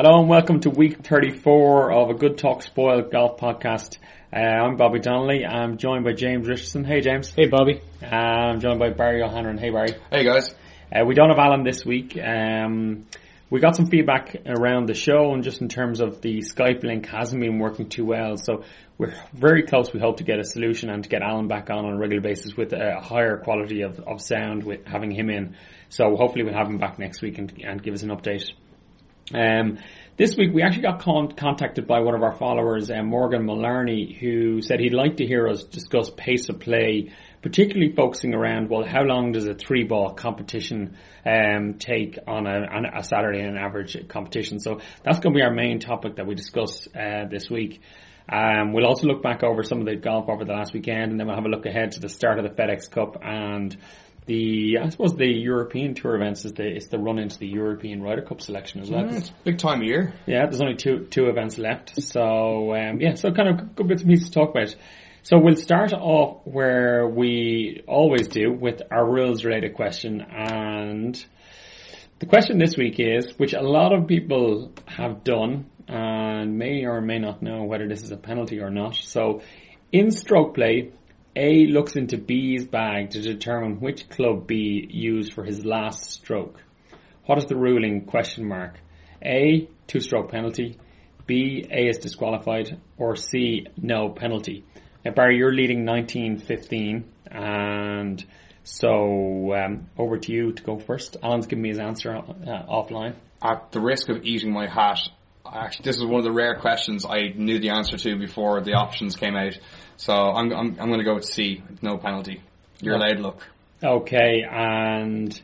Hello and welcome to week 34 of a Good Talk Spoiled Golf podcast. Uh, I'm Bobby Donnelly. I'm joined by James Richardson. Hey James. Hey Bobby. Uh, I'm joined by Barry O'Hanlon. Hey Barry. Hey guys. Uh, we don't have Alan this week. Um, we got some feedback around the show and just in terms of the Skype link hasn't been working too well. So we're very close. We hope to get a solution and to get Alan back on on a regular basis with a higher quality of, of sound with having him in. So hopefully we'll have him back next week and, and give us an update. Um, this week we actually got con- contacted by one of our followers, uh, Morgan Maloney, who said he'd like to hear us discuss pace of play, particularly focusing around, well, how long does a three ball competition um, take on a, on a Saturday and an average competition? So that's going to be our main topic that we discuss uh, this week. Um, we'll also look back over some of the golf over the last weekend, and then we'll have a look ahead to the start of the FedEx Cup and the I suppose the European Tour events is the it's the run into the European Ryder Cup selection as well. Mm, it's big time of year. Yeah, there's only two two events left, so um, yeah, so kind of good bits and pieces to talk about. So we'll start off where we always do with our rules related question, and the question this week is, which a lot of people have done and may or may not know whether this is a penalty or not. So in stroke play, a looks into B's bag to determine which club B used for his last stroke. What is the ruling? Question mark. A, two stroke penalty. B, A is disqualified. Or C, no penalty. Now Barry, you're leading 1915 and so um, over to you to go first. Alan's giving me his answer uh, offline. At the risk of eating my hat, actually, this is one of the rare questions I knew the answer to before the options came out. So I'm I'm, I'm going to go with C. No penalty. You're allowed look. Okay, and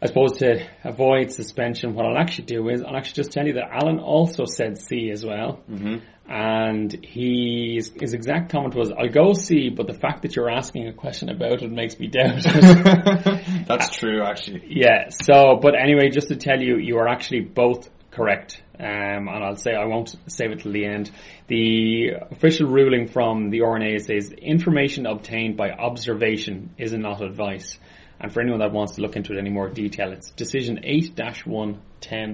I suppose to avoid suspension, what I'll actually do is I'll actually just tell you that Alan also said C as well. Mm-hmm. And he's, his exact comment was, I'll go C, but the fact that you're asking a question about it makes me doubt it. That's true, actually. yeah, so, but anyway, just to tell you, you are actually both correct. Um, and I'll say I won't save it till the end. The official ruling from the R&A says information obtained by observation is not advice. And for anyone that wants to look into it any more detail, it's decision 8-110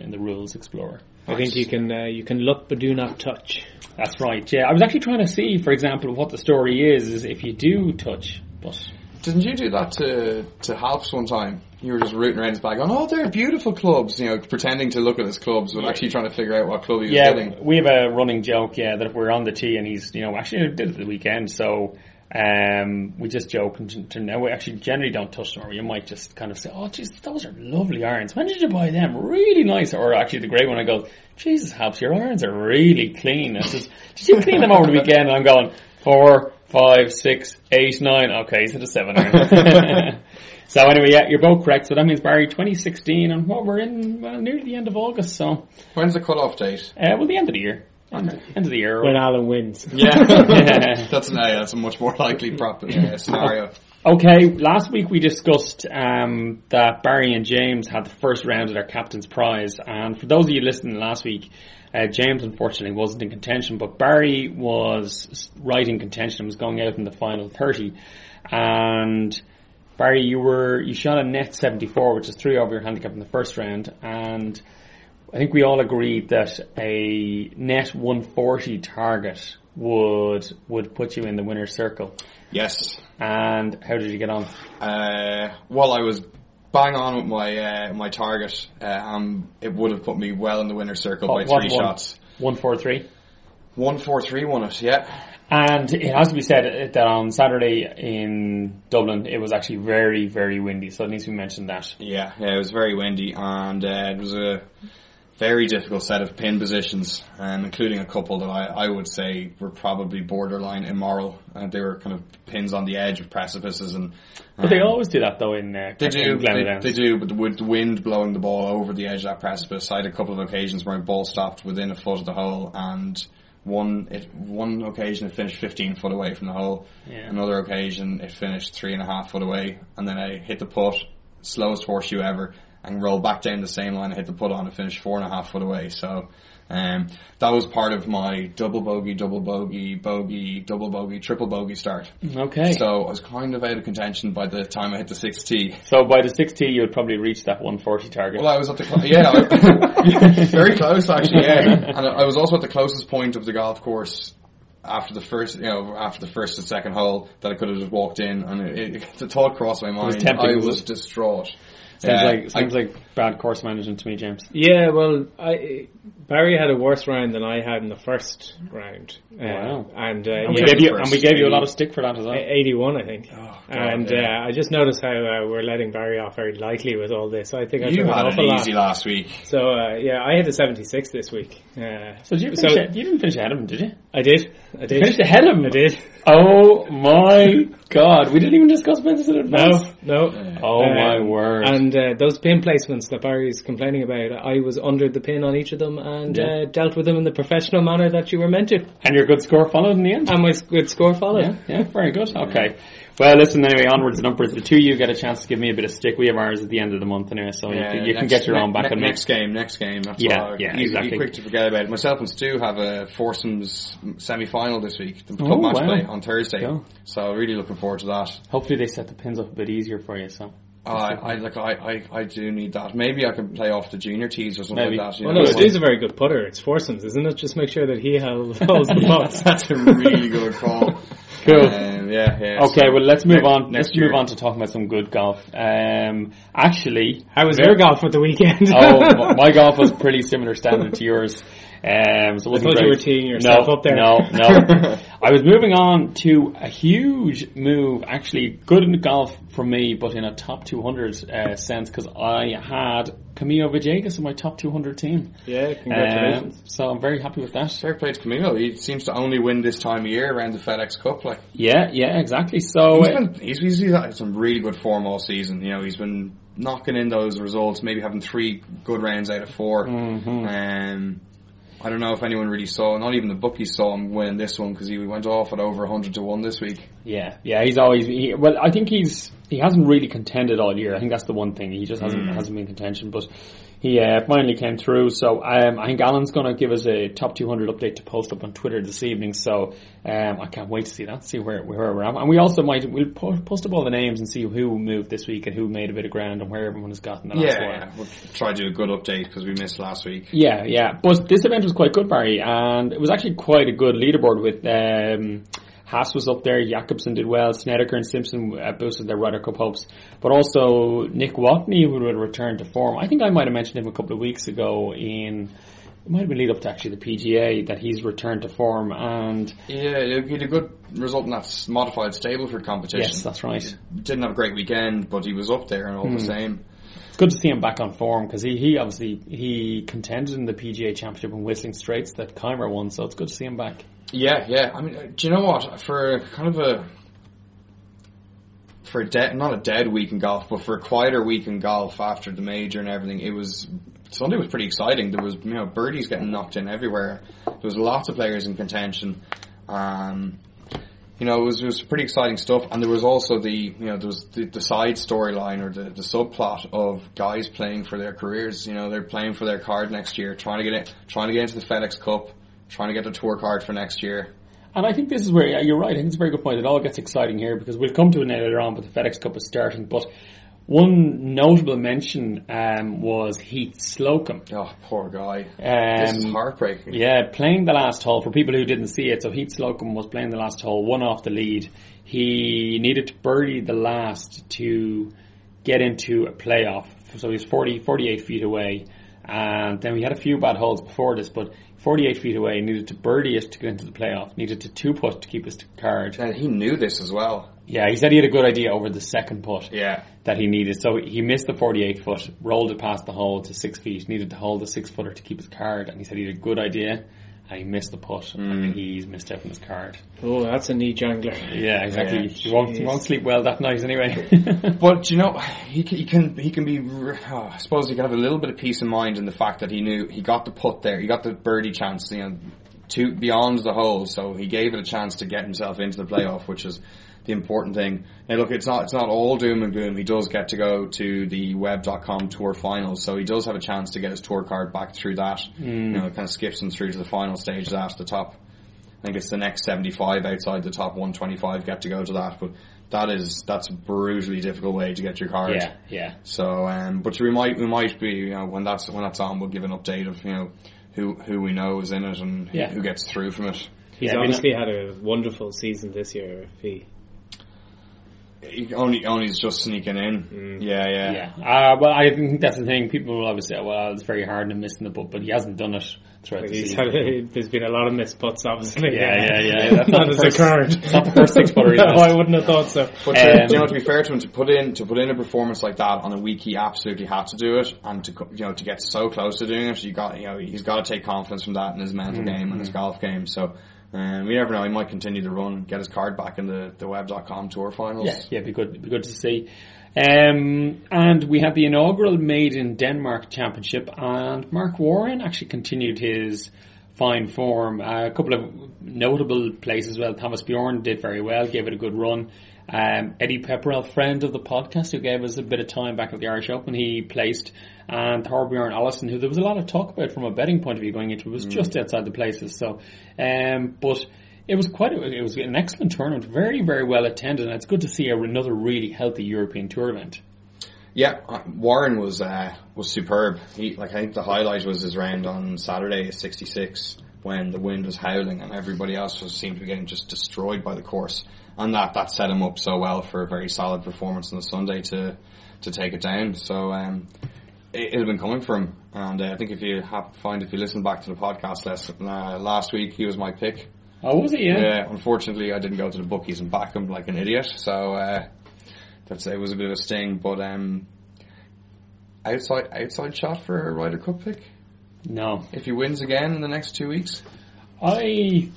in the Rules Explorer. I think you can uh, you can look but do not touch. That's right. Yeah, I was actually trying to see, for example, what the story is. Is if you do touch, but Didn't you do that to to Halps one time? You were just rooting around his bag, going, "Oh, they're beautiful clubs," you know, pretending to look at his clubs, but actually trying to figure out what club he was yeah, hitting. we have a running joke. Yeah, that if we're on the tee and he's, you know, actually did it the weekend, so. Um, we just joke and to, now we actually generally don't touch them or you might just kind of say, oh jeez, those are lovely irons. When did you buy them? Really nice. Or actually the great one I go, Jesus helps, your irons are really clean. I says, did you clean them over the weekend? And I'm going, four, five, six, eight, nine. Okay, he's at a seven so anyway, yeah, you're both correct. So that means Barry 2016 and what we're in, well, near the end of August. So, When's the cut-off date? uh, well, the end of the year. End, end of the year. When Alan wins. Yeah, Yeah. that's an, uh, that's a much more likely prop uh, scenario. Okay, last week we discussed um, that Barry and James had the first round of their captain's prize, and for those of you listening last week, uh, James unfortunately wasn't in contention, but Barry was right in contention and was going out in the final thirty. And Barry, you were you shot a net seventy four, which is three over your handicap in the first round, and I think we all agreed that a net one forty target would would put you in the winner's circle. Yes. And how did you get on? Uh, well, I was bang on with my uh, my target. Uh, um, it would have put me well in the winner's circle by What- what three one? shots. One four three. One four three won it. Yeah. And it has to be said that on Saturday in Dublin, it was actually very, very windy. So it needs to be mentioned that. Yeah, yeah, it was very windy, and uh, it was a very difficult set of pin positions, um, including a couple that I, I would say were probably borderline immoral. Uh, they were kind of pins on the edge of precipices, and But they um, always do that though in uh, they do, they, they do, but with the wind blowing the ball over the edge of that precipice, I had a couple of occasions where my ball stopped within a foot of the hole, and one it, one occasion it finished 15 foot away from the hole. Yeah. Another occasion it finished three and a half foot away, and then I hit the putt, slowest horseshoe ever, and roll back down the same line. and hit the putt on and finish four and a half foot away. So. Um, that was part of my double bogey, double bogey, bogey, double bogey, triple bogey start. Okay. So, So I was kind of out of contention by the time I hit the 6 tee. by the 6T you would probably reach that 140 target. Well, I was at the cl- yeah, I- very close actually. Yeah, and I was also at the closest point of the golf course after the first, you know, after the first and second hole that I could have just walked in, and it, it, the thought crossed my mind. tempting, I was was distraught. Sounds like sounds I- like bad course management to me, James. Yeah, well, I, Barry had a worse round than I had in the first round. Uh, Wow. And, uh, And we yeah, gave you and we gave you a lot of stick for that as well. 81, I think. God, and yeah. uh, I just noticed how uh, we're letting Barry off very lightly with all this. I think I you took an had awful lot. easy last week. So uh, yeah, I had a 76 this week. Uh, So did you so finish? you didn't finish ahead of him, did you? I did. I did. Finished ahead of him. I did. Oh my god! We didn't even discuss Princess in advance. No, no. Oh Um, my word! And uh, those pin placements that Barry's complaining about, I was under the pin on each of them and Yeah. uh, dealt with them in the professional manner that you were meant to. And your good score followed in the end. And my good score followed. Yeah, yeah, very good. Okay. Well, listen, anyway, onwards and upwards. The two of you get a chance to give me a bit of stick. We have ours at the end of the month anyway, so you, can, you can get your own back ne- on me. next game. Next game. That's Yeah, all. yeah, easy, exactly. Quick to forget about it. Myself and Stu have a foursomes semi-final this week. The Oh, match wow. play on Thursday. Cool. So really looking forward to that. Hopefully they set the pins up a bit easier for you, so. Oh, I, I like I, I, I do need that. Maybe I can play off the junior tees or something Maybe. like that. You Well, know? no, Stu's a very good putter. It's foursomes, isn't it? Just make sure that he held, holds the putts. That's a really good call. Cool. Um, yeah, yeah. Okay, so well let's move ne- on. Next Let's year. move on to talking about some good golf. Um, actually, How was your golf at the weekend? oh, my golf was pretty similar standard to yours. Um, so it wasn't thought you were teeing yourself no, up there. No, no. I was moving on to a huge move, actually good in golf for me, but in a top 200 uh, sense because I had Camilo Villegas in my top 200 team. yeah, congratulations. Um, so I'm very happy with that. Fair play to Camilo. He seems to only win this time of year around the FedEx Cup. Like Yeah, yeah, exactly. So he's uh, been, he's, he's, he's had some really good form all season. You know, he's been knocking in those results, maybe having three good rounds out of 4 Mm-hmm. Um, I don't know if anyone really saw, not even the bookies saw him win this one because he went off at over 100 to 1 this week. Yeah, yeah, he's always he, well. I think he's he hasn't really contended all year. I think that's the one thing he just hasn't Mm. hasn't been contention. But he uh, finally came through. So um, I think Alan's going to give us a top 200 update to post up on Twitter this evening. So um, I can't wait to see that, see where where we're at. And we also might we'll post up all the names and see who moved this week and who made a bit of ground and where everyone has gotten the last Yeah, while. yeah. We'll try to do a good update because we missed last week. Yeah, yeah. But this event was quite good, Barry, and it was actually quite a good leaderboard with um, Haas was up there, Jacobson did well, Snedeker and Simpson uh, boosted their Ryder Cup hopes, but also Nick Watney who would return to form. I think I might have mentioned him a couple of weeks ago in. It might have been lead up to actually the PGA that he's returned to form, and Yeah, he had a good result in that modified Stableford competition. yes, that's right. Didn't have a great weekend, but he was up there and all Hmm. the same. It's good to see him back on form because he, he obviously he contended in the PGA Championship in Whistling Straits that Kaymer won, so it's good to see him back. Yeah, yeah. I mean, uh, do you know what? For kind of a for a dead, not a dead week in golf, but for a quieter week in golf after the major and everything, it was Sunday was pretty exciting. There was you know birdies getting knocked in everywhere. There was lots of players in contention. Um, you know, it was, it was pretty exciting stuff, and there was also the you know there was the, the side storyline or the, the subplot of guys playing for their careers. You know, they're playing for their card next year, trying to get it, trying to get into the FedEx Cup, trying to get the tour card for next year. And I think this is where yeah, you're right. I think it's a very good point. It all gets exciting here because we'll come to it later on, but the FedEx Cup is starting. But one notable mention um, was Heath Slocum. Oh, poor guy. this is Um, heartbreaking. yeah, playing the last hole for people who didn't see it. So Heath Slocum was playing the last hole, one off the lead. He needed to birdie the last to get into a playoff. So he was 40, 48 feet away. And then we had a few bad holes before this, but 48 feet away, needed to birdie it to get into the playoff, needed to two putt to keep his card. And he knew this as well. Yeah, he said he had a good idea over the second putt Yeah. that he needed. So he missed the 48 foot, rolled it past the hole to six feet, needed to hold the six footer to keep his card, and he said he had a good idea, and he missed the putt, and mm. he's missed out on his card. Oh, that's a knee jangler. Yeah, exactly. Yeah, he, won't, he won't sleep well that night anyway. But you know, he can, he can he can be. Oh, I suppose he can have a little bit of peace of mind in the fact that he knew he got the putt there, he got the birdie chance, you know, to beyond the hole. So he gave it a chance to get himself into the playoff, which is the important thing. Now, look, it's not it's not all doom and gloom. He does get to go to the Web.com Tour Finals, so he does have a chance to get his tour card back through that. You know, it kind of skips him through to the final stage of that, the top. I think it's the next 75 outside the top 125 get to go to that, but that is that's a brutally difficult way to get your card. yeah, yeah. So, um, but we might we might be you know when that's when that's on, we'll give an update of you know who who we know is in it and who- Yeah. who gets through from it. He's Yeah, I mean, obviously had a wonderful season this year. If he, He only only is just sneaking in. Yeah, yeah, Yeah. Uh, well, I think that's the thing. People will always say, well, it's very hard and missing the putt, but he hasn't done it throughout like the he's season. had a, there's been a lot of missed putts, obviously. Yeah, yeah, yeah. That's not Not the as first- occurred. it's not the first six footer no. I wouldn't have thought so. But to, Um, you know, to be fair to him, to put in to put in a performance like that on a week, he absolutely had to do it, and to you know to get so close to doing it, you got you know he's got to take confidence from that in his mental game and his golf game. So. Um, we never know. He might continue to run, get his card back in the, the web.com tour finals. Yeah, yeah, be good. Be good to see. Um, and we had the inaugural Made in Denmark Championship, and Marc Warren actually continued his fine form. Uh, a couple of notable places. Well, Thomas Bjorn did very well, gave it a good run. Um, Eddie Pepperell, friend of the podcast, who gave us a bit of time back at the Irish Open, he placed, and Thorbjørn Olesen, who there was a lot of talk about from a betting point of view going into, it, was just outside the places. So, um, but it was quite a, it was an excellent tournament, very very well attended, and it's good to see a, another really healthy European tour event. Yeah, uh, Warren was uh, was superb. He like I think the highlight was his round on Saturday at 66 when the wind was howling and everybody else was seemed to be getting just destroyed by the course, and that that set him up so well for a very solid performance on the Sunday to to take it down. So um, it, had been coming for him, and uh, I think if you have, find if you listen back to the podcast last uh, last week, he was my pick. Oh, was it? Yeah. Yeah, unfortunately, I didn't go to the bookies and back him like an idiot. So uh, that's it was a bit of a sting. But um, outside outside shot for a Ryder Cup pick No, if he wins again in the next two weeks. I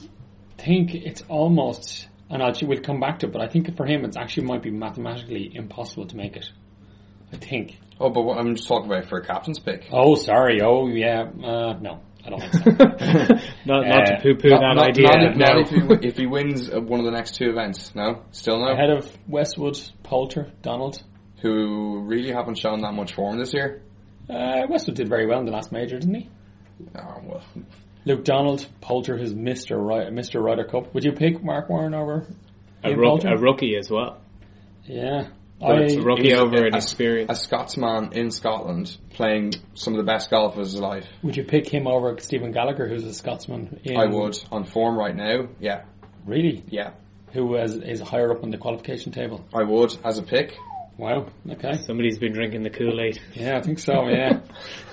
think it's almost, and I'll, we'll come back to it, but I think for him, it actually might be mathematically impossible to make it. I think. Oh, but what I'm just talking about for a captain's pick. Oh, sorry. Oh, yeah. Uh, no, I don't think so. Not, not Uh, to poo-poo Not, that not, idea. not if, no. not if, he, wi- if he wins uh, one of the next two events. No, still no. Ahead of Westwood, Poulter, Donald. Who really haven't shown that much form this year. Uh, Westwood did very well in the last major, didn't he? Oh, well, Luke Donald, Poulter, who's Mr. Ry- Mr. Ryder Cup. Would you pick Marc Warren over a, rook, a rookie as well. Yeah. But it's I- a rookie he's over a- an a- experience. a Scotsman in Scotland playing some of the best golf of his life. would you pick him over Stephen Gallacher, who's a Scotsman? In, I would on form right now. Yeah, Really? yeah, Who is, is higher up on the qualification table? I would as a pick. Wow. Okay. Somebody's been drinking the Kool-Aid. Yeah, I think so. Yeah,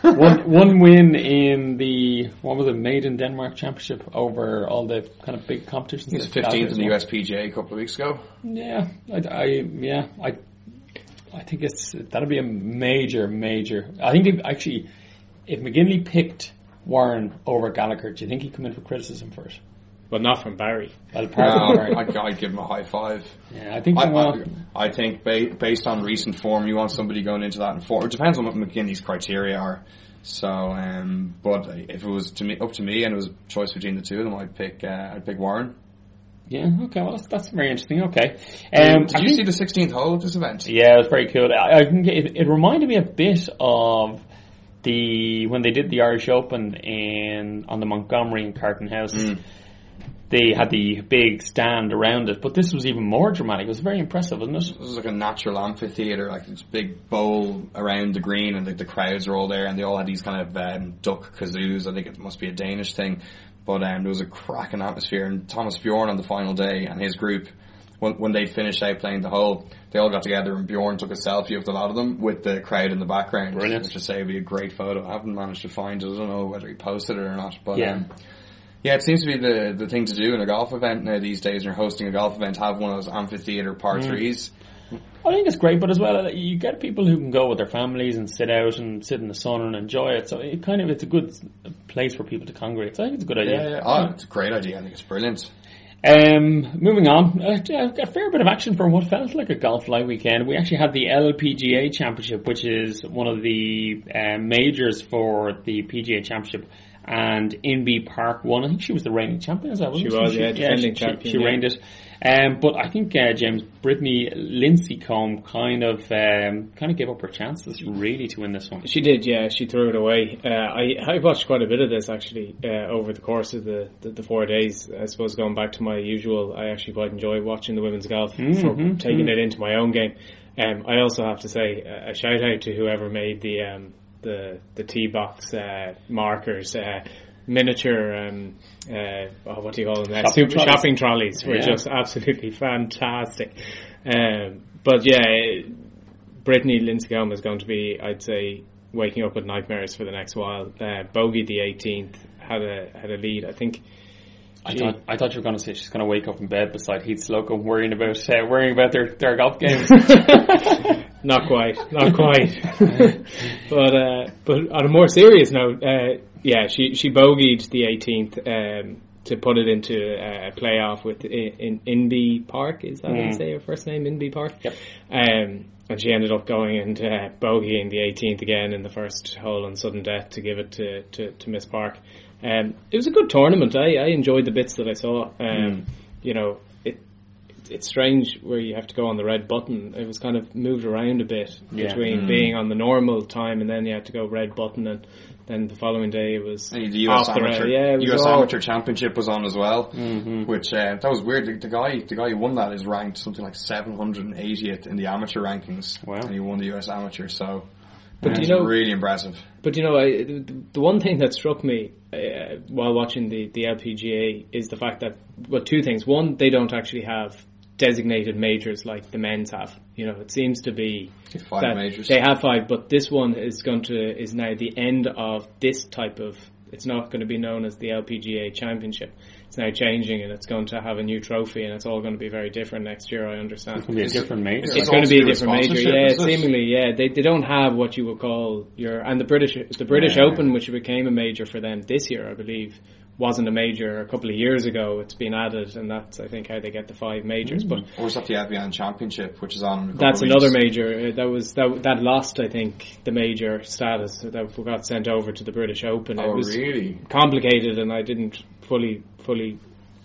one one win in the what was it, Made in Denmark Championship over all the kind of big competitions. He was fifteenth in the Gallacher's USPGA a couple of weeks ago. Yeah, I, I yeah I I think it's that'll be a major major. I think if, actually if McGinley picked Warren over Gallagher, do you think he'd come in for criticism for it? But not from Barry. Well, part of Um, Warren. I'd, I'd give him a high five. yeah, I think I, well, I, I think ba- based on recent form, you want somebody going into that in form. It depends on what McGinley's criteria are. So, um, but if it was to me, up to me, and it was a choice between the two of them, I'd pick. Uh, I'd pick Warren. yeah, okay, well that's, that's very interesting. Okay, um, Did I you think- see the 16th hole of this event? Yeah, it was very cool. I, I think it, it reminded me a bit of the when they did the Irish Open in on the Montgomerie in Carton House. They had the big stand around it, but this was even more dramatic. It was very impressive, wasn't it? This was like a natural amphitheater, like this big bowl around the green, and the, the crowds were all there, and they all had these kind of um, duck kazoos. I think it must be a Danish thing, but um, there was a cracking atmosphere. And Thomas Bjorn on the final day and his group when, when they finished out playing the hole, they all got together and Bjorn took a selfie of the lot of them with the crowd in the background. Brilliant. Which I say would be a great photo. I haven't managed to find it. I don't know whether he posted it or not, but Yeah. um, yeah, it seems to be the the thing to do in a golf event now these days. When you're hosting a golf event, have one of those amphitheater par Mm. threes. I think it's great, but as well, uh, you get people who can go with their families and sit out and sit in the sun and enjoy it. So it kind of it's a good place for people to congregate. So I think it's a good idea. Yeah, yeah. Oh, it's a great idea. I think it's brilliant. Um, moving on, uh, a fair bit of action for what felt like a golf light weekend. We actually had the LPGA Championship, which is one of the uh, majors for the PGA Championship. And Inbee Park won. I think she was the reigning champion. Is that She wasn't was, yeah, defending she, champion, She, yeah. reigned it. Um, but I think uh, James Brittany Lincicome kind of um, kind of gave up her chances really to win this one. She did, yeah. She threw it away. Uh, I I watched quite a bit of this actually uh, over the course of the, the, the four days. I suppose going back to my usual, I actually quite enjoy watching the women's golf for Mhm, taking it into my own game. Um, I also have to say a shout out to whoever made the um, the the tee box uh, markers. Uh, Miniature, um, uh, oh, what do you call them? Uh, Shopping super trolleys. shopping trolleys were Yeah. just absolutely fantastic. Um, but yeah, Brittany Lincicome is going to be, I'd say, waking up with nightmares for the next while. Uh, Bogey the 18th had a had a lead. I think. I Gee. thought I thought you were going to say she's going to wake up in bed beside Heath Slocum worrying about uh, worrying about their, their golf games. not quite, not quite. but uh, but on a more serious note, uh, yeah, she she bogeyed the 18th um, to put it into a playoff with in, in Inbee Park. Is that how you Mm. say her first name? Inbee Park. Yep. Um, and she ended up going and uh, bogeying the 18th again in the first hole on sudden death to give it to, to, to Miss Park. Um, it was a good tournament. I, I enjoyed the bits that I saw. Um, You know, it's strange where you have to go on the red button. It was kind of moved around a bit Yeah. between being on the normal time and then you had to go red button and then the following day it was And the US off the Amateur, red. Yeah, it was US all- Amateur Championship was on as well, which uh, that was weird. The, the guy, the guy who won that is ranked something like 780th in the amateur rankings, Wow. and he won the US Amateur. So, But it's you know- really impressive. But you know, I, the, the one thing that struck me uh, while watching the, the LPGA is the fact that, well, two things. One, they don't actually have designated majors like the men's have. You know, it seems to be Five that majors. They have five, but this one is going to is now the end of this type of. It's not going to be known as the LPGA Championship. It's now changing, and it's going to have a new trophy, and it's all going to be very different next year. I understand. It's going to be a different major. it's It's going to to be a different major, yeah. Seemingly, yeah. They they don't have what you would call your and the British the British Yeah. Open, which became a major for them this year, I believe, wasn't a major a couple of years ago. It's been added, and that's I think how they get the five majors. But Or is that the Evian Championship, which is on? In a couple that's another major uh, that was that that lost, I think, the major status that got sent over to the British Open. Oh, it was really? complicated, and I didn't fully fully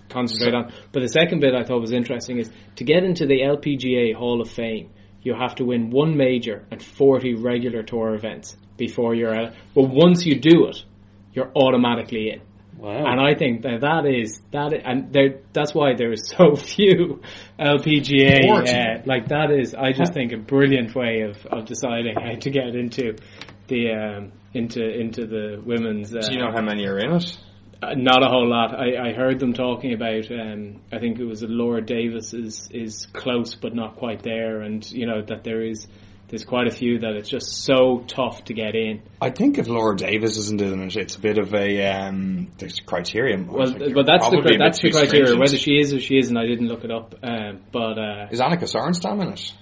concentrate on. But the second bit I thought was interesting is to get into the LPGA Hall of Fame, you have to win one major and forty regular tour events before you're at. But once you do it, you're automatically in. Wow. And I think that that is that, and there that's why there is so few LPGA. Uh, like that is, I just think a brilliant way of, of deciding how to get into the um, into into the women's. Uh, Do you know how many are in it? uh, not a whole lot. I, I heard them talking about. Um, I think it was Laura Davies is is close but not quite there, and you know that there is there's quite a few that it's just so tough to get in. I think if Laura Davies isn't in it, it's a bit of a um, there's criterion. Well, I but that's the probably a cri- that's the criteria. stringent. Whether she is or she isn't, I didn't look it up. Um, but uh, is Annika Sorenstam in it?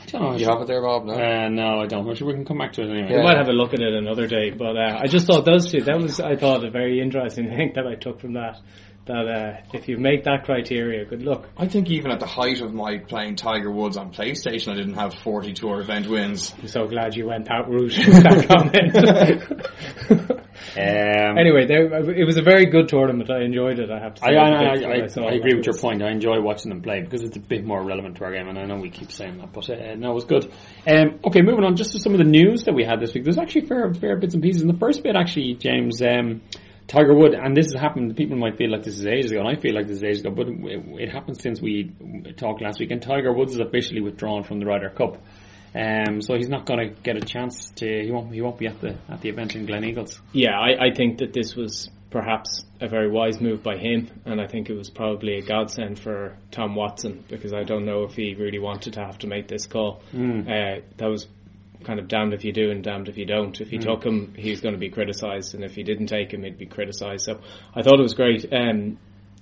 I don't know. You have it there, Bob? No. Uh, no, I don't. But we can come back to it anyway. we might have a look at it another day. But uh, I just thought those two. That was I thought a very interesting thing that I took from that. That uh, if you make that criteria, good luck. I think even at the height of my playing Tiger Woods on PlayStation, I didn't have 40 tour event wins. I'm so glad you went that route. with that comment. Um, Anyway, there, it was a very good tournament. I enjoyed it. I have to say. I, I, The I, bits I, I agree with your point. I enjoy watching them play because it's a bit more relevant to our game, and I know we keep saying that, but uh, no, it was good. Um, okay, moving on just to some of the news that we had this week. There's actually fair, fair bits and pieces. In the first bit, actually, James, um, Tiger Wood, and this has happened. People might feel like this is ages ago, and I feel like this is ages ago, but it, it happened since we talked last week. And Tiger Woods is officially withdrawn from the Ryder Cup. Um, so he's not going to get a chance to. He won't. He won't be at the at the event in Gleneagles. Yeah, I, I think that this was perhaps a very wise move by him, and I think it was probably a godsend for Tom Watson because I don't know if he really wanted to have to make this call. Uh, that was kind of damned if you do and damned if you don't. If he took him, he was going to be criticised, and if he didn't take him, he'd be criticised. So I thought it was great. Um,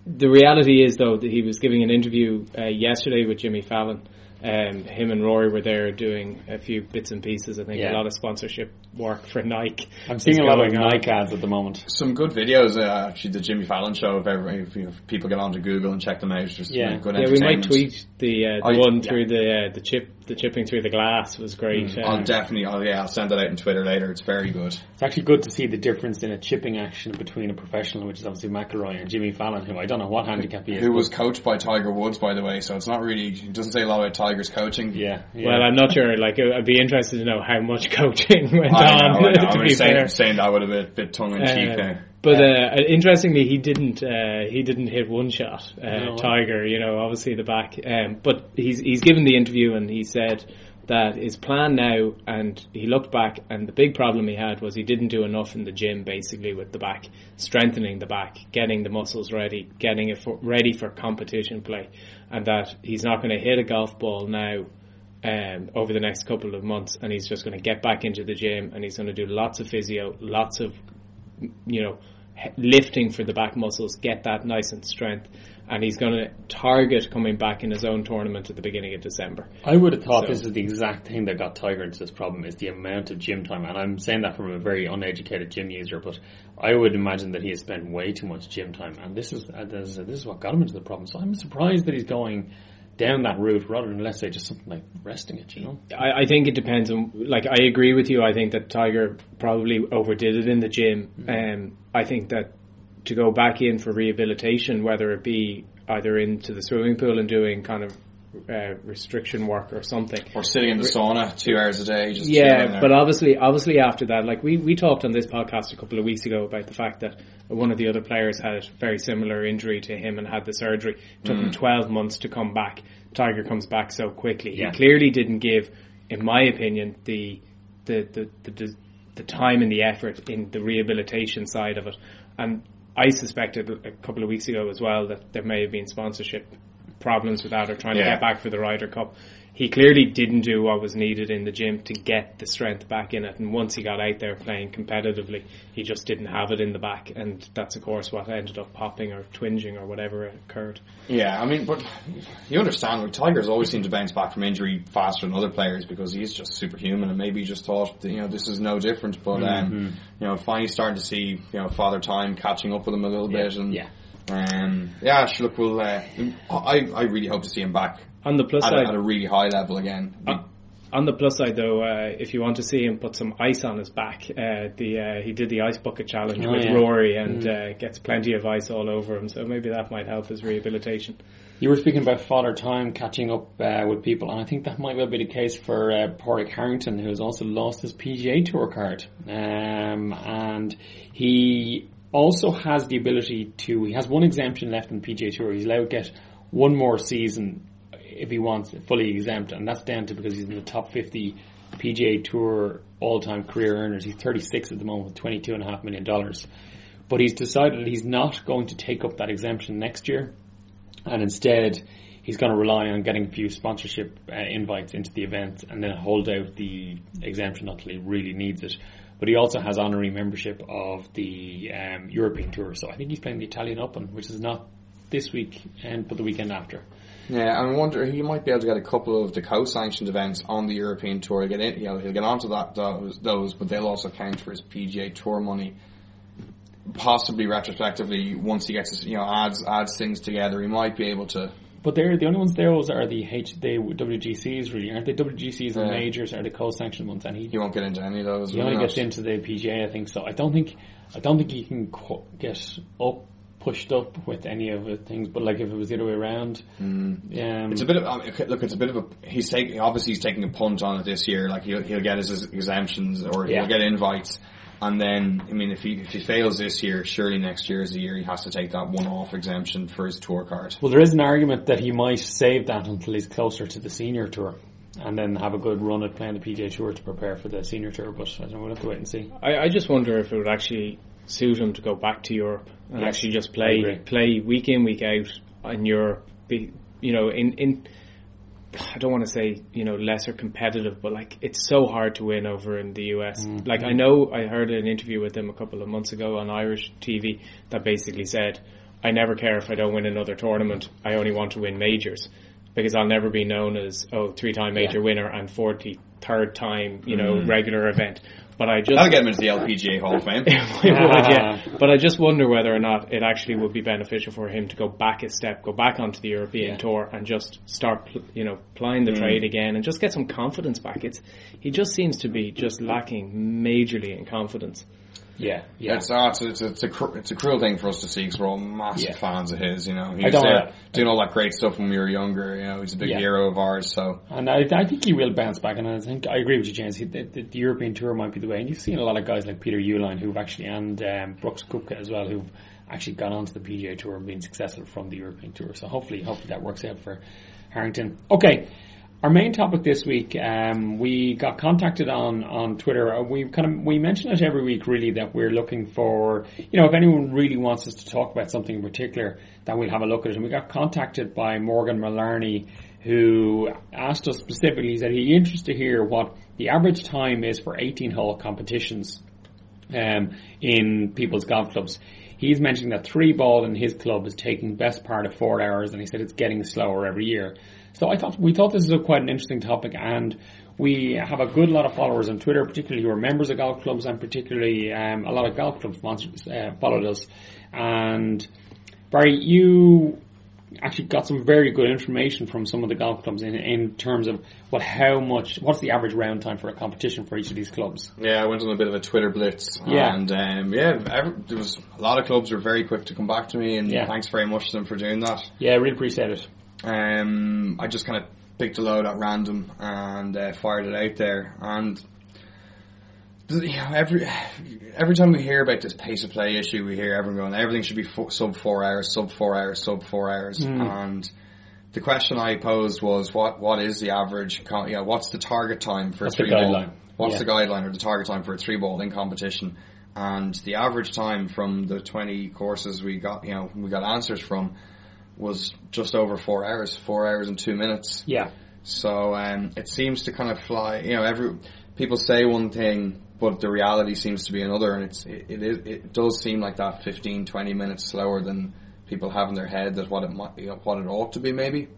the reality is, though, that he was giving an interview uh, yesterday with Jimmy Fallon. Um, him and Rory were there doing a few bits and pieces. I think Yeah. a lot of sponsorship work for Nike. I'm seeing a lot of on. Nike ads at the moment. Some good videos, uh, actually, the Jimmy Fallon show. If, everybody, if you know, people get onto Google and check them out, just Yeah. yeah. good Yeah, we might tweet the, uh, the Oh, one yeah. through the uh, the chip, the chipping through the glass was great. Mm. I'll Um, definitely, I'll, yeah, I'll send that out on Twitter later. It's very good. It's actually good to see the difference in a chipping action between a professional, which is obviously McIlroy, and Jimmy Fallon, who I don't know what handicap he is. Who was coached by Tiger Woods, by the way, so it's not really, it doesn't say a lot about Tiger's coaching. Yeah, yeah. Well, I'm not sure. Like, I'd be interested to know how much coaching went I on. know, I know. to I'm be saying, fair. saying that with a bit, bit tongue in cheek Uh, there. But uh, interestingly, he didn't. Uh, he didn't hit one shot. Uh, No. Tiger, you know, obviously the back. Um, but he's he's given the interview and he said that his plan now, and he looked back, and the big problem he had was he didn't do enough in the gym, basically with the back, strengthening the back, getting the muscles ready, getting it for, ready for competition play, and that he's not going to hit a golf ball now um, over the next couple of months, and he's just going to get back into the gym, and he's going to do lots of physio, lots of you know, lifting for the back muscles, get that nice and strength, and he's going to target coming back in his own tournament at the beginning of December. I would have thought So- this is the exact thing that got Tiger into this problem is the amount of gym time, and I'm saying that from a very uneducated gym user, but I would imagine that he has spent way too much gym time, and this is uh, this, is- this is what got him into the problem. So I'm surprised that he's going down that route rather than let's say just something like resting it. You know, I, I think it depends on, like, I agree with you. I think that Tiger probably overdid it in the gym. Um, I think that to go back in for rehabilitation, whether it be either into the swimming pool and doing kind of uh, restriction work or something, Or sitting in the sauna two hours a day, just Yeah, but obviously, obviously after that, like we, we talked on this podcast a couple of weeks ago about the fact that one of the other players had a very similar injury to him and had the surgery. It took him 12 months to come back. Tiger comes back so quickly. Yeah. He clearly didn't give, in my opinion, the, the, the, the, the, the time and the effort in the rehabilitation side of it. And I suspected a couple of weeks ago as well that there may have been sponsorship problems with that or trying to get back for the Ryder Cup. He clearly didn't do what was needed in the gym to get the strength back in it. And once he got out there playing competitively, he just didn't have it in the back. And that's, of course, what ended up popping or twinging or whatever occurred. Yeah, I mean, but you understand, like, Tiger's always seemed to bounce back from injury faster than other players because he's just superhuman and maybe he just thought, that, you know, this is no different. But, um, you know, finally starting to see, you know, Father Time catching up with him a little bit. And, yeah. Um, yeah, sure, look, we'll, uh, I, I really hope to see him back On the plus at side, a, at a really high level again. Uh, on the plus side, though, uh, if you want to see him put some ice on his back, uh, the uh, he did the ice bucket challenge Oh, with yeah. Rory and uh, gets plenty of ice all over him. So maybe that might help his rehabilitation. You were speaking about father time catching up uh, with people, and I think that might well be the case for uh, Padraig Harrington, who has also lost his PGA Tour card. Um, and he also has the ability to, he has one exemption left in the PGA Tour. He's allowed to get one more season if he wants, fully exempt, and that's down to because he's in the top 50 PGA Tour all-time career earners. He's 36 at the moment with $22.5 million. But he's decided he's not going to take up that exemption next year and instead he's going to rely on getting a few sponsorship uh, invites into the event and then hold out the exemption until he really needs it. But he also has honorary membership of the um, European Tour, so I think he's playing the Italian Open, which is not this week and but the weekend after. Yeah, I wonder he might be able to get a couple of the co-sanctioned events on the European tour. He'll get in, you know, he'll get onto that those, those, but they'll also count for his PGA Tour money. Possibly retrospectively, once he gets his, you know adds adds things together, he might be able to. But they're the only ones there. those are the H the WGCs really, aren't they? WGCs and Yeah. majors are the co-sanctioned ones, and he He won't get into any of those. He only not? gets into the PGA, I think. So I don't think I don't think he can qu- get up pushed up with any of the things. But like if it was the other way around, um, It's a bit of um, look. It's a bit of a. He's taking obviously he's taking a punt on it this year. Like he'll he'll get his exemptions or Yeah. he'll get invites, and then I mean if he if he fails this year, surely next year is the year he has to take that one off exemption for his tour card. well, there is an argument that he might save that until he's closer to the senior tour. And then have a good run at playing the PGA Tour to prepare for the senior tour, but I don't know, we'll have to wait and see. I, I just wonder if it would actually suit him to go back to Europe and Yes, actually just play agree. play week in week out in Europe. Be, you know, in in I don't want to say you know lesser competitive, but like it's so hard to win over in the US. Mm-hmm. Like I know I heard an interview with him a couple of months ago on Irish TV that basically said, "I never care if I don't win another tournament. I only want to win majors." Because I'll never be known as oh three time major Yeah. winner and forty third time you know regular event, but I just That'll get him into the LPGA Hall of Fame. it would, yeah. But I just wonder whether or not it actually would be beneficial for him to go back a step, go back onto the European Yeah. tour, and just start, you know, plying Mm. the trade again, and just get some confidence back. It's he just seems to be just lacking majorly in confidence. Yeah, yeah. It's, uh, it's, it's, it's, a, cr- it's a cruel thing for us to see because we're all massive Yeah. fans of his, you know. He I was there wanna- doing all that great stuff when we were younger, you know. He's a big Yeah. hero of ours, so. And I, I think he will bounce back, and I think I agree with you, James. He, the, the, the European tour might be the way, and you've seen a lot of guys like Peter Uihlein who've actually, and um, Brooks Koepka as well, who've actually gone on to the PGA tour and been successful from the European tour. So hopefully, hopefully that works out for Harrington. Okay. Our main topic this week, um, we got contacted on, on Twitter. Uh, We kind of we mention it every week, really, that we're looking for. You know, if anyone really wants us to talk about something in particular, then we'll have a look at it. And we got contacted by Morgan Mallarney, who asked us specifically. He said interested to hear what the average time is for 18 hole competitions um, in people's golf clubs. He's mentioning that three ball in his club is taking best part of four hours, and he said it's getting slower every year. So I thought we thought this is a quite an interesting topic, and we have a good lot of followers on Twitter, particularly who are members of golf clubs, and particularly um, a lot of golf club sponsors uh, followed us. And Barry, you actually got some very good information from some of the golf clubs in, in terms of what how much what's the average round time for a competition for each of these clubs. Yeah, I went on a bit of a Twitter blitz, Yeah. and um, yeah, every, there was a lot of clubs were very quick to come back to me, and Yeah. thanks very much to them for doing that. Yeah, I really appreciate it. Um, I just kind of picked a load at random and uh, fired it out there, and you know, every every time we hear about this pace of play issue, we hear everyone going, everything should be fo- sub four hours, sub four hours, sub four hours, and the question I posed was, what what is the average? Con- you know, what's the target time for What's a the three ball? What's Yeah. the guideline or the target time for a three ball in competition? And the average time from the twenty courses we got, you know, we got answers from was just over four hours, four hours and two minutes. Yeah. So um, it seems to kind of fly. You know, every people say one thing, but the reality seems to be another, and it's it it, is, it does seem like that 15, 20 minutes slower than people have in their head that what it might, you know, what it ought to be, maybe.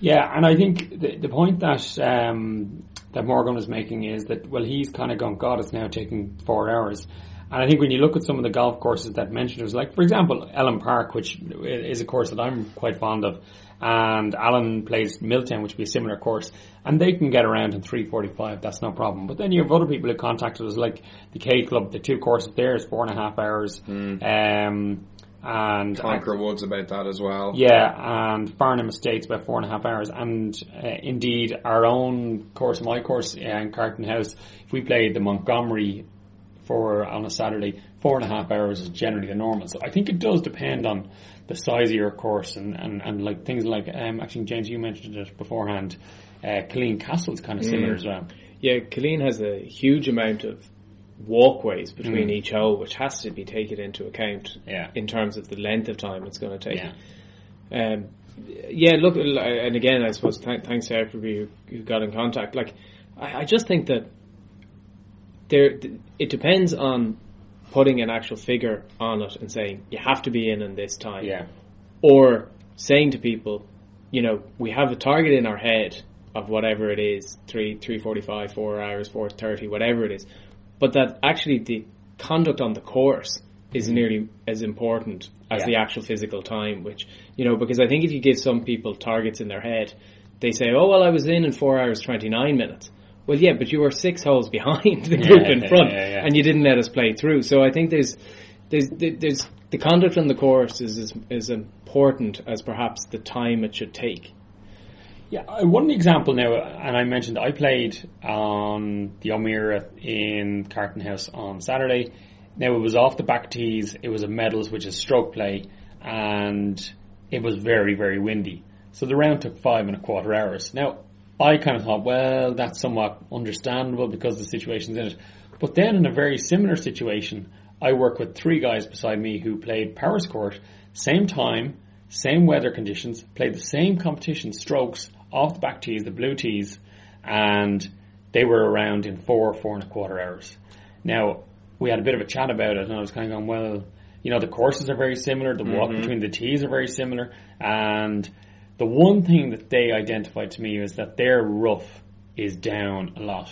Yeah, and I think the, the point that um, that Morgan was making is that well, he's kind of gone. God, it's now taking four hours. And I think when you look at some of the golf courses that mentioned, it was like, for example, Elm Park, which is a course that I'm quite fond of, and Alan plays Milltown, which would be a similar course, and they can get around in 3.45, that's no problem. But then you have other people who contacted us, like the K Club, the two courses there is four and a half hours, um, and Concra Woods about that as well. yeah, and Farnham Estates about four and a half hours, and uh, indeed our own course, my course uh, in Carton House, if we played the Montgomerie for on a Saturday, four and a half hours is generally the normal. So I think it does depend on the size of your course and, and, and like things like um, actually James you mentioned it beforehand. Uh, Killeen Castle's kind of similar as well. Yeah, Killeen has a huge amount of walkways between Mm. each hole, which has to be taken into account Yeah. in terms of the length of time it's going to take. Yeah. Um, yeah, look, and again, I suppose th- thanks to everybody who, who got in contact. Like, I, I just think that there, it depends on putting an actual figure on it and saying you have to be in in this time, Yeah. or saying to people, you know, we have a target in our head of whatever it is, three, three forty-five, four hours, four thirty, whatever it is, but that actually the conduct on the course is mm-hmm. nearly as important as Yeah. the actual physical time. Which you know, because I think if you give some people targets in their head, they say, "Oh well, I was in in four hours twenty-nine minutes." Well, yeah, but you were six holes behind the group in front, yeah, yeah. and you didn't let us play through. So I think there's there's there's the conduct on the course is as, as important as perhaps the time it should take. Yeah, uh, one example now, and I mentioned I played on the O'Meara in Carton House on Saturday. Now it was off the back tees, it was a medals, which is stroke play, and it was very, very windy. So the round took five and a quarter hours. Now, I kind of thought, well, that's somewhat understandable because the situation's in it. But then in a very similar situation, I work with three guys beside me who played Powerscourt, same time, same weather conditions, played the same competition, strokes, off the back tees, the blue tees, and they were around in four, four and a quarter hours. Now, we had a bit of a chat about it, and I was kind of going, well, you know, the courses are very similar, the walk mm-hmm. between the tees are very similar, and the one thing that they identified to me is that their rough is down a lot.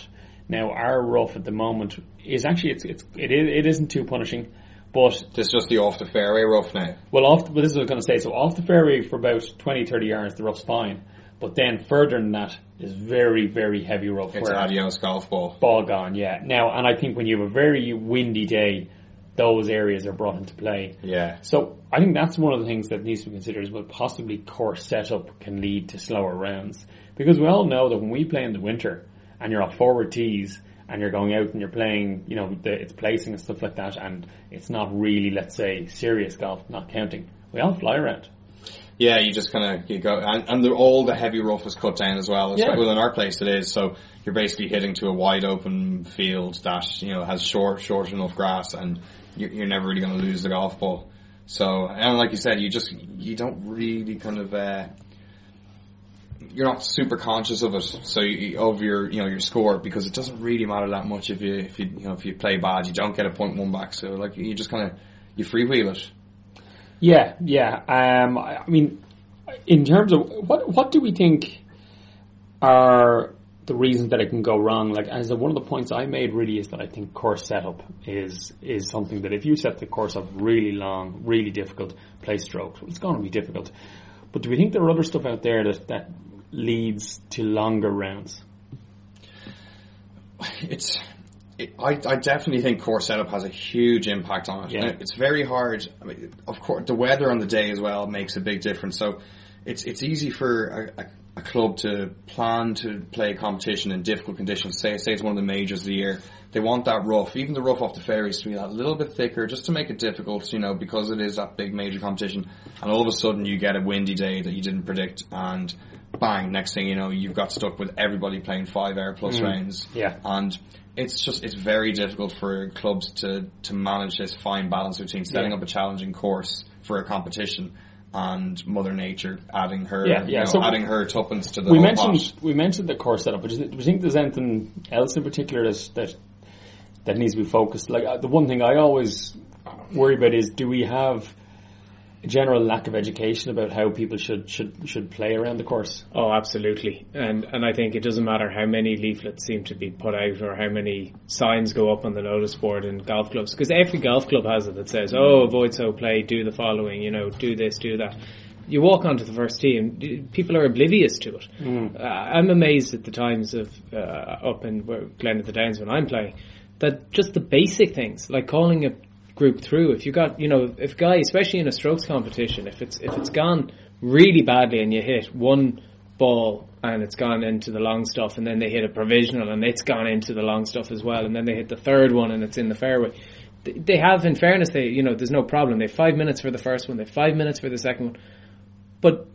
Now, our rough at the moment is actually, it's, it's, it, is, it isn't too punishing, but This is just the off the fairway rough now. well, off. The, well, this is what I was going to say. So off the fairway for about 20, 30 yards, the rough's fine. But then further than that is very, very heavy rough. It's adios golf ball. ball gone, yeah. Now, and I think when you have a very windy day, those areas are brought into play. Yeah. So I think that's one of the things that needs to be considered is what possibly course setup can lead to slower rounds. Because we all know that when we play in the winter and you're off forward tees and you're going out and you're playing, you know, the, it's placing and stuff like that and it's not really, let's say, serious golf, not counting. We all fly around. Yeah, you just kind of you go, and, and the, all the heavy rough is cut down as well. Yeah. Well, in our place it is, so you're basically hitting to a wide open field that you know has short, short enough grass, and you're, never really going to lose the golf ball. So, and like you said, you just you don't really kind of uh, you're not super conscious of it. So you, of your you know your score because it doesn't really matter that much if you if you you know if you play bad, you don't get a point one back. So like you just kind of you freewheel it. Yeah, yeah. Um, I mean, in terms of what what do we think are the reasons that it can go wrong? Like, as one of the points I made really is that I think course setup is is something that if you set the course up really long, really difficult, play strokes, well, it's going to be difficult. But do we think there are other stuff out there that that leads to longer rounds? it's it, I, I definitely think course setup has a huge impact on it. Yeah. It's very hard. I mean, of course, the weather on the day as well makes a big difference. So it's it's easy for a, a, a club to plan to play a competition in difficult conditions. Say say it's one of the majors of the year. They want that rough, even the rough off the fairways, to be that little bit thicker, just to make it difficult. You know, because it is that big major competition. And all of a sudden, you get a windy day that you didn't predict, and bang! Next thing you know, you've got stuck with everybody playing five air plus mm. rounds. Yeah. And it's just it's very difficult for clubs to to manage this fine balance between setting Yeah. up a challenging course for a competition and Mother Nature adding her Yeah, you yeah. know, So adding her tuppence to the we mentioned pot. we mentioned the course setup, but do you think there's anything else in particular that that, that needs to be focused? Like uh, the one thing I always worry about is do we have general lack of education about how people should should should play around the course? Oh, absolutely. And and I think it doesn't matter how many leaflets seem to be put out or how many signs go up on the notice board in golf clubs because every golf club has it that says, "Oh, avoid so play, do the following, you know, do this, do that." You walk onto the first tee and people are oblivious to it. Uh, I'm amazed at the times of uh, up in Glen of the Downs when I'm playing that just the basic things like calling a group through. If you got, you know, if guy, especially in a strokes competition, if it's if it's gone really badly and you hit one ball and it's gone into the long stuff, and then they hit a provisional and it's gone into the long stuff as well, and then they hit the third one and it's in the fairway. They- have, in fairness, they you know, there's no problem. They have five minutes for the first one, they have five minutes for the second one, but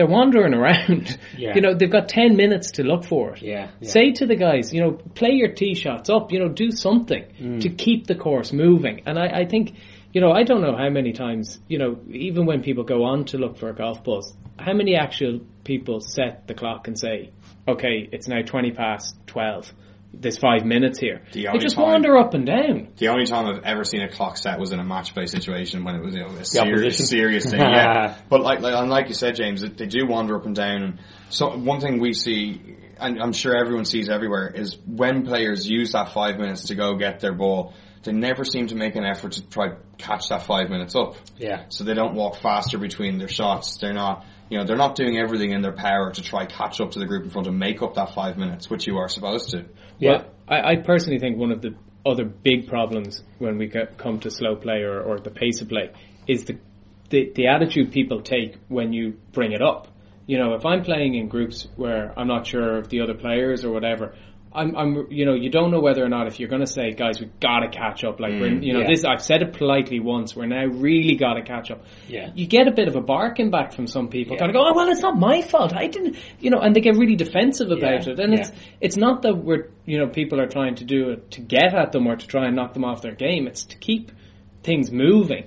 they're wandering around. Yeah. You know, they've got ten minutes to look for it. Yeah, yeah. Say to the guys, you know, play your tee shots up, you know, do something Mm. to keep the course moving. And I, I think, you know, I don't know how many times, you know, even when people go on to look for golf balls, how many actual people set the clock and say, okay, it's now 20 past 12. There's five minutes here. The They just time- wander up and down. The only time I've ever seen a clock set was in a match play situation when it was you know, a serious, opposition. serious thing. Yeah, but like, like and like you said, James, they do wander up and down. And so one thing we see, and I'm sure everyone sees everywhere, is when players use that five minutes to go get their ball, they never seem to make an effort to try catch that five minutes up. Yeah. So they don't walk faster between their shots. They're not, you know, they're not doing everything in their power to try catch up to the group in front and make up that five minutes, which you are supposed to. Yeah. Well, I, I personally think one of the other big problems when we come to slow play or, or the pace of play is the, the the attitude people take when you bring it up. You know, if I'm playing in groups where I'm not sure of the other players or whatever, I'm, I'm, you know, you don't know whether or not if you're going to say, guys, we've got to catch up. Like, we're, mm, you know, yeah. this, I've said it politely once. We're now really got to catch up. Yeah. You get a bit of a barking back from some people, Yeah. kind of go, oh well, it's not my fault. I didn't, you know, and they get really defensive about Yeah, it. And it's it's not that we're, you know, people are trying to do it to get at them or to try and knock them off their game. It's to keep things moving.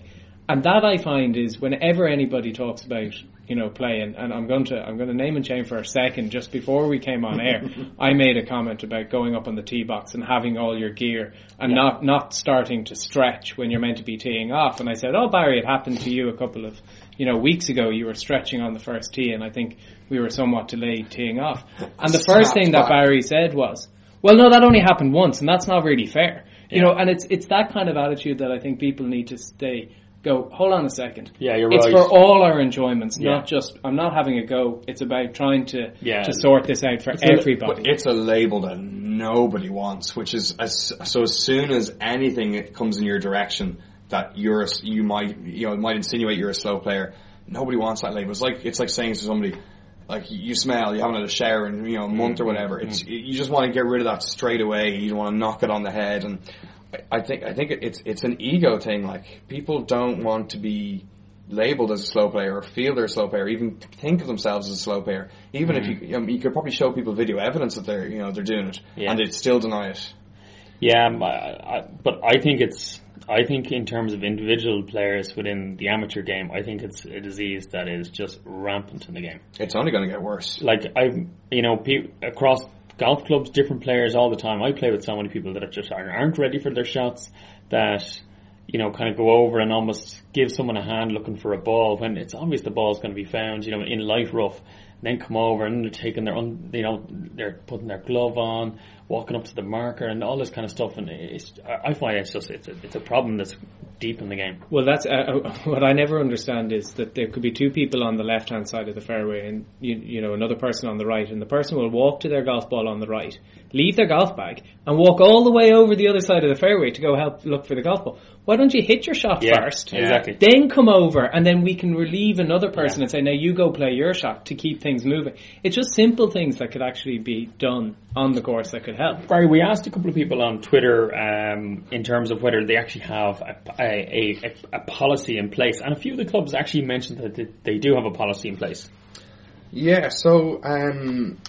And that I find is whenever anybody talks about you know playing, and I'm going to I'm going to name and shame for a second. Just before we came on air, I made a comment about going up on the tee box and having all your gear and Yeah. not not starting to stretch when you're meant to be teeing off. And I said, "Oh, Barry, it happened to you a couple of you know weeks ago. You were stretching on the first tee, and I think we were somewhat delayed teeing off." And the first thing that Barry said was, "Well, no, that only happened once, and that's not really fair." You know, and it's it's that kind of attitude that I think people need to stay. Go, hold on a second. Yeah, you're it's right. for all our enjoyments, Yeah. not just. I'm not having a go. It's about trying to Yeah. to sort this out for a- everybody. It's a label that nobody wants, which is as, so as soon as anything comes in your direction that you're a, you might you know it might insinuate you're a slow player. Nobody wants that label. It's like it's like saying to somebody like you smell, you haven't had a shower in you know a month or whatever. It's mm. you just want to get rid of that straight away. You don't want to knock it on the head. And I- think I think it's it's an ego thing. Like people don't want to be labeled as a slow player or feel they're a slow player, even think of themselves as a slow player. Even if you, you, know, you could probably show people video evidence that they're, you know, they're doing it, Yeah. and they'd still deny it. Yeah, um, I, I, but I think it's. I think in terms of individual players within the amateur game, I think it's a disease that is just rampant in the game. It's only going to get worse. Like I, you know, pe- across golf clubs, different players all the time. I play with so many people that are just aren't ready for their shots. That you know, kind of go over and almost give someone a hand looking for a ball when it's obvious the ball's going to be found. You know, in light rough. Then come over and they're taking their, un, you know, they're putting their glove on, walking up to the marker, and all this kind of stuff. And it's, I I find it's just it's a, it's a problem that's deep in the game. Well, that's uh, what I never understand is that there could be two people on the left hand side of the fairway, and you, you know another person on the right, and the person will walk to their golf ball on the right, leave their golf bag, and walk all the way over the other side of the fairway to go help look for the golf ball. Why don't you hit your shot Yeah, first? exactly. Then come over, and then we can relieve another person and say, "Now you go play your shot to keep things moving." It's just simple things that could actually be done on the course that could help. Barry, we asked a couple of people on Twitter um, in terms of whether they actually have a, a, a, a policy in place, and a few of the clubs actually mentioned that they, they do have a policy in place. Yeah, so um,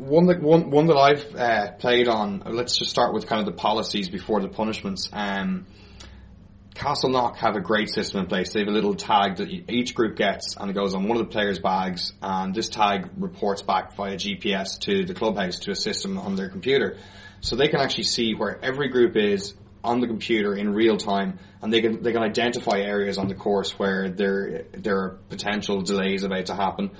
one that one one that I've uh, played on. Let's just start with kind of the policies before the punishments. Um, Castleknock have a great system in place. They have a little tag that each group gets, and it goes on one of the players' bags. And this tag reports back via GPS to the clubhouse to a system on their computer, so they can actually see where every group is on the computer in real time, and they can they can identify areas on the course where there there are potential delays about to happen,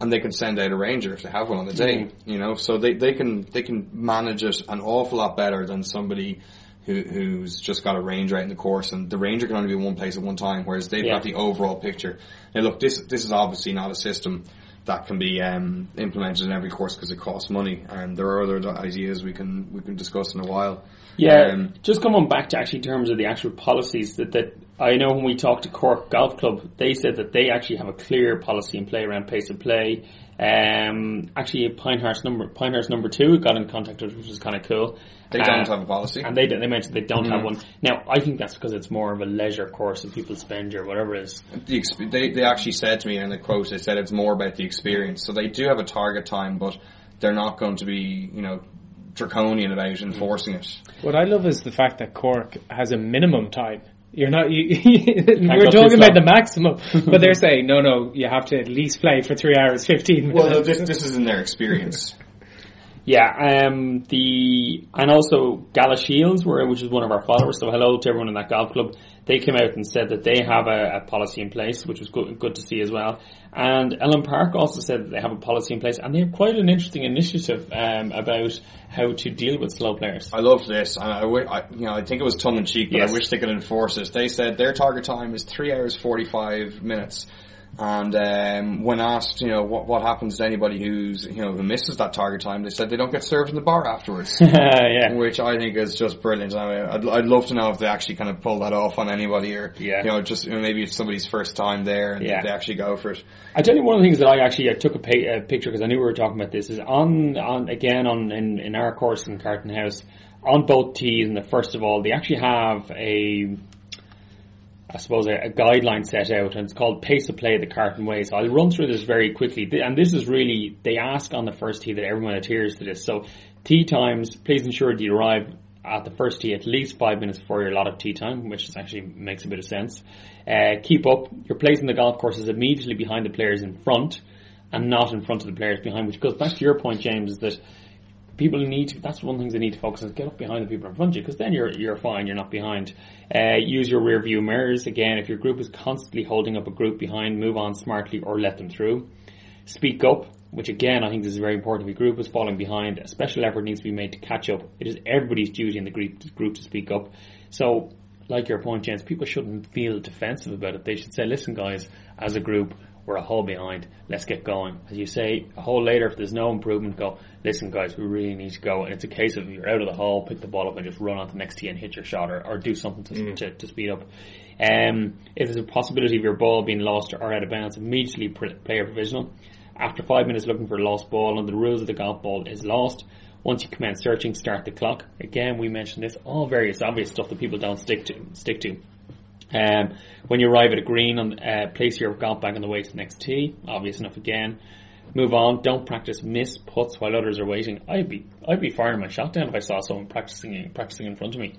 and they can send out a ranger if they have one on the day. You know, so they, they can they can manage it an awful lot better than somebody who who's just got a ranger out in the course, and the ranger can only be in one place at one time, whereas they've Yeah. got the overall picture. Now, look, this this is obviously not a system that can be um, implemented in every course because it costs money, and there are other ideas we can we can discuss in a while. Yeah, Um, just coming back to actually terms of the actual policies that, that I know when we talked to Cork Golf Club, they said that they actually have a clear policy in play around pace of play. Um, actually, Pinehurst number Pinehurst number two got in contact with, us, which was kind of cool. they Uh, don't have a policy. and they they mentioned they don't Mm-hmm. have one. Now, I think that's because it's more of a leisure course and people spend or whatever it is. the exp- they they actually said to me in the quote they said it's more about the experience. So they do have a target time, but they're not going to be you know draconian about enforcing it. What I love is the fact that Cork has a minimum time. You're not. You, we're talking about the maximum, but they're saying no, no. You have to at least play for three hours fifteen minutes. Well, no, this this is in their experience. Yeah, um, the and also Galashiels, were, which is one of our followers. So hello to everyone in that golf club. They came out and said that they have a, a policy in place, which was good, good to see as well. And Elm Park also said that they have a policy in place, and they have quite an interesting initiative um, about how to deal with slow players. I love this, and I, I you know I think it was tongue in cheek, but Yes. I wish they could enforce it. They said their target time is three hours forty five minutes. And um, when asked, you know, what what happens to anybody who's you know who misses that target time, they said they don't get served in the bar afterwards. yeah, which I think is just brilliant. I mean, I'd, I'd love to know if they actually kind of pull that off on anybody, or Yeah. you know, just you know, maybe it's somebody's first time there and Yeah. they actually go for it. I tell you one of the things that I actually I took a, pa- a picture because I knew we were talking about this is on on again on in, in our course in Carton House on both tees and the first of all they actually have a I suppose a, a guideline set out and it's called pace of play the Carton way. So I'll run through this very quickly and this is really they ask on the first tee that everyone adheres to this. So tee times please ensure that you arrive at the first tee at least five minutes before your allotted tee time, which actually makes a bit of sense. Uh, keep up. Your place in the golf course is immediately behind the players in front and not in front of the players behind, which goes back to your point, James, that people need to, that's one things they need to focus on, get up behind the people in front of you, because then you're, you're fine, you're not behind. Uh, use your rear view mirrors. Again, if your group is constantly holding up a group behind, move on smartly or let them through. Speak up, which again I think this is very important. If your group is falling behind, a special effort needs to be made to catch up. It is everybody's duty in the group, group to speak up. So, like your point, James, people shouldn't feel defensive about it. They should say, listen guys, as a group, we're a hole behind. Let's get going. As you say, a hole later, if there's no improvement, go, listen guys, we really need to go. And it's a case of you're out of the hole, pick the ball up and just run on to the next tee and hit your shot or, or do something to, mm. to, to, speed up. Um, if there's a possibility of your ball being lost or out of bounds, immediately play a provisional. After five minutes looking for a lost ball and the rules of the golf ball is lost, once you commence searching, start the clock. Again, we mentioned this, all various obvious stuff that people don't stick to, stick to. Um, when you arrive at a green, on, uh, place your golf bag on the way to the next tee. Obvious enough again. Move on. Don't practice miss putts while others are waiting. I'd be I'd be firing my shot down if I saw someone practicing practicing in front of me.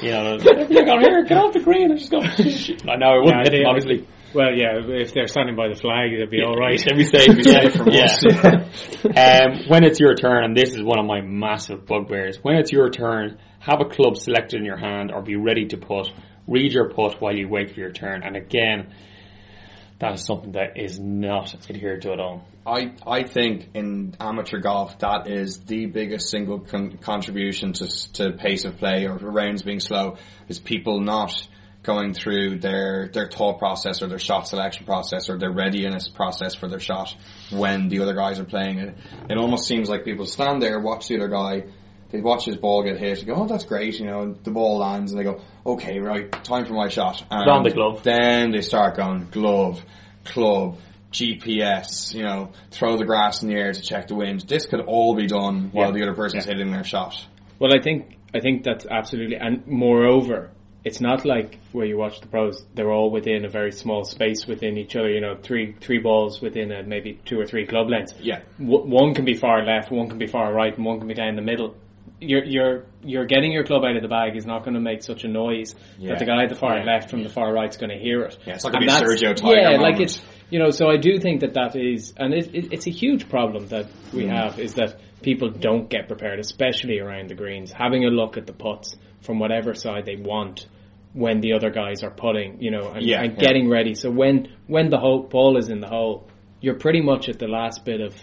You know, look on here, get off the green and just go. I know it wouldn't hit them, obviously. Well, yeah, if they're standing by the flag, they'd be yeah, all right. They'd be safe. yeah, from yeah. um, when it's your turn, and this is one of my massive bugbears. When it's your turn, have a club selected in your hand, or be ready to put read your putt while you wait for your turn. And again, that is something that is not adhered to at all. I, I think in amateur golf that is the biggest single con- contribution to to pace of play or rounds being slow is people not going through their their thought process or their shot selection process or their readiness process for their shot when the other guys are playing it. It almost seems like people stand there, watch the other guy, they watch his ball get hit and go, oh, that's great, you know, the ball lands and they go, okay, right, time for my shot. And Round the glove. Then they start going, glove, club, GPS, you know, throw the grass in the air to check the wind. This could all be done while yeah. the other person's yeah. hitting their shot. Well, I think, I think that's absolutely, and moreover, it's not like where you watch the pros, they're all within a very small space within each other, you know, three, three balls within a, maybe two or three club lengths. Yeah. W- one can be far left, one can be far right, and one can be down the middle you're you're you're getting your club out of the bag is not going to make such a noise yeah. that the guy at the far yeah. left from the far right is going to hear it. Yeah, it's not going to be Sergio Tiger. Yeah, moment. like it's you know. So I do think that that is, and it, it, it's a huge problem that we mm. have is that people don't get prepared, especially around the greens, having a look at the putts from whatever side they want when the other guys are putting, you know, and, yeah, and getting ready. So when when the whole ball is in the hole, you're pretty much at the last bit of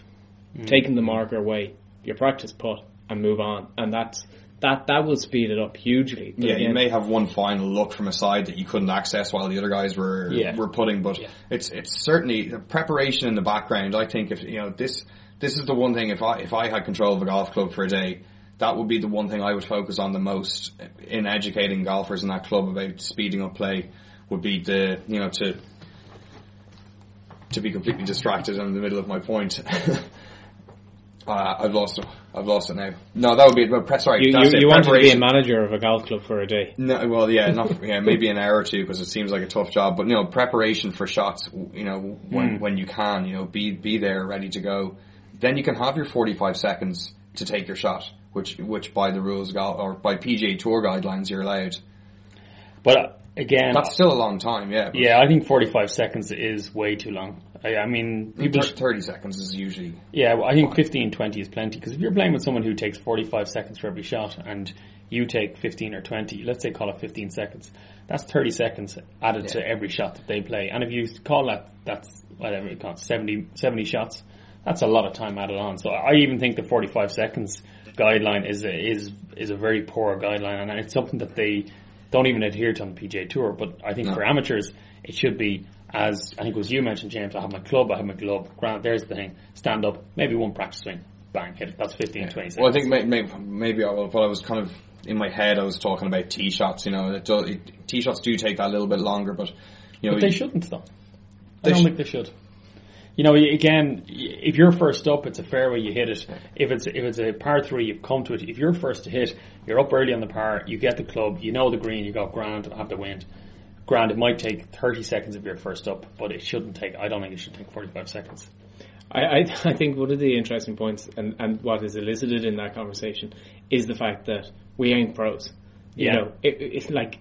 mm. taking the marker away. Your practice putt and move on. And that's that that will speed it up hugely. But yeah, again, you may have one final look from a side that you couldn't access while the other guys were yeah. were putting, but yeah. it's it's certainly the preparation in the background. I think if you know this this is the one thing if I if I had control of a golf club for a day, that would be the one thing I would focus on the most in educating golfers in that club about speeding up play. Would be the you know to to be completely distracted in the middle of my point. Uh, I've lost it. I've lost it now. No, that would be well, sorry. You, you, you wanted to be a manager of a golf club for a day. No, well, yeah, not, yeah, maybe an hour or two because it seems like a tough job. But you know, preparation for shots. You know, when mm. when you can, you know, be be there, ready to go. Then you can have your forty five seconds to take your shot, which which by the rules or by PGA Tour guidelines you're allowed. But uh, again, that's still a long time. Yeah. Yeah, I think forty five seconds is way too long. I, I mean, people. 30 seconds is usually. Yeah, well, I think 15, 20 is plenty because if you're playing with someone who takes 45 seconds for every shot and you take 15 or 20, let's say call it 15 seconds, that's 30 seconds added yeah. to every shot that they play. And if you call that, that's whatever it costs, 70, 70 shots, that's a lot of time added on. So I even think the 45 seconds guideline is a, is, is a very poor guideline and it's something that they don't even adhere to on the PGA Tour. But I think no. for amateurs, it should be as I think it was you mentioned, James, I have my club, I have my glove. Grant, there's the thing. Stand up, maybe one practice swing, bang, hit it. That's 15, yeah. 20 seconds. Well, I think maybe, maybe what I was kind of in my head, I was talking about tee shots. You know, tee shots do take that a little bit longer, but you know, but they shouldn't though. I don't sh- think they should. You know, again, if you're first up, it's a fairway, you hit it. If it's if it's a par three, you've come to it. If you're first to hit, you're up early on the par, you get the club, you know the green, you got ground, have the wind. Grand, it might take 30 seconds if you're first up, but it shouldn't take, I don't think it should take 45 seconds. I, I, I think one of the interesting points and, and what is elicited in that conversation is the fact that we ain't pros. You Yeah. know, it, it's like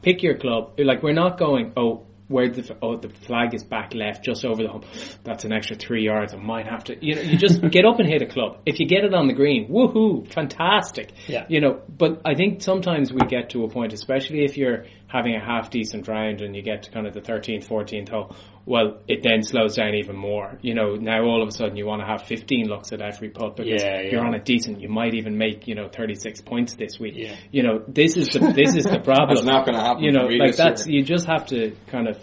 pick your club. Like we're not going. Oh, where the oh the flag is back left, just over the hump. That's an extra three yards. I might have to. You know, you just get up and hit a club. If you get it on the green, woohoo, fantastic. Yeah. You know, but I think sometimes we get to a point, especially if you're having a half decent round and you get to kind of the 13th, 14th hole, well, it then slows down even more. You know, now all of a sudden you want to have 15 looks at every putt because Yeah, you're on a decent, you might even make, you know, 36 points this week. Yeah. You know, this is the, this is the problem. That's not gonna happen You know, like that's, year. you just have to kind of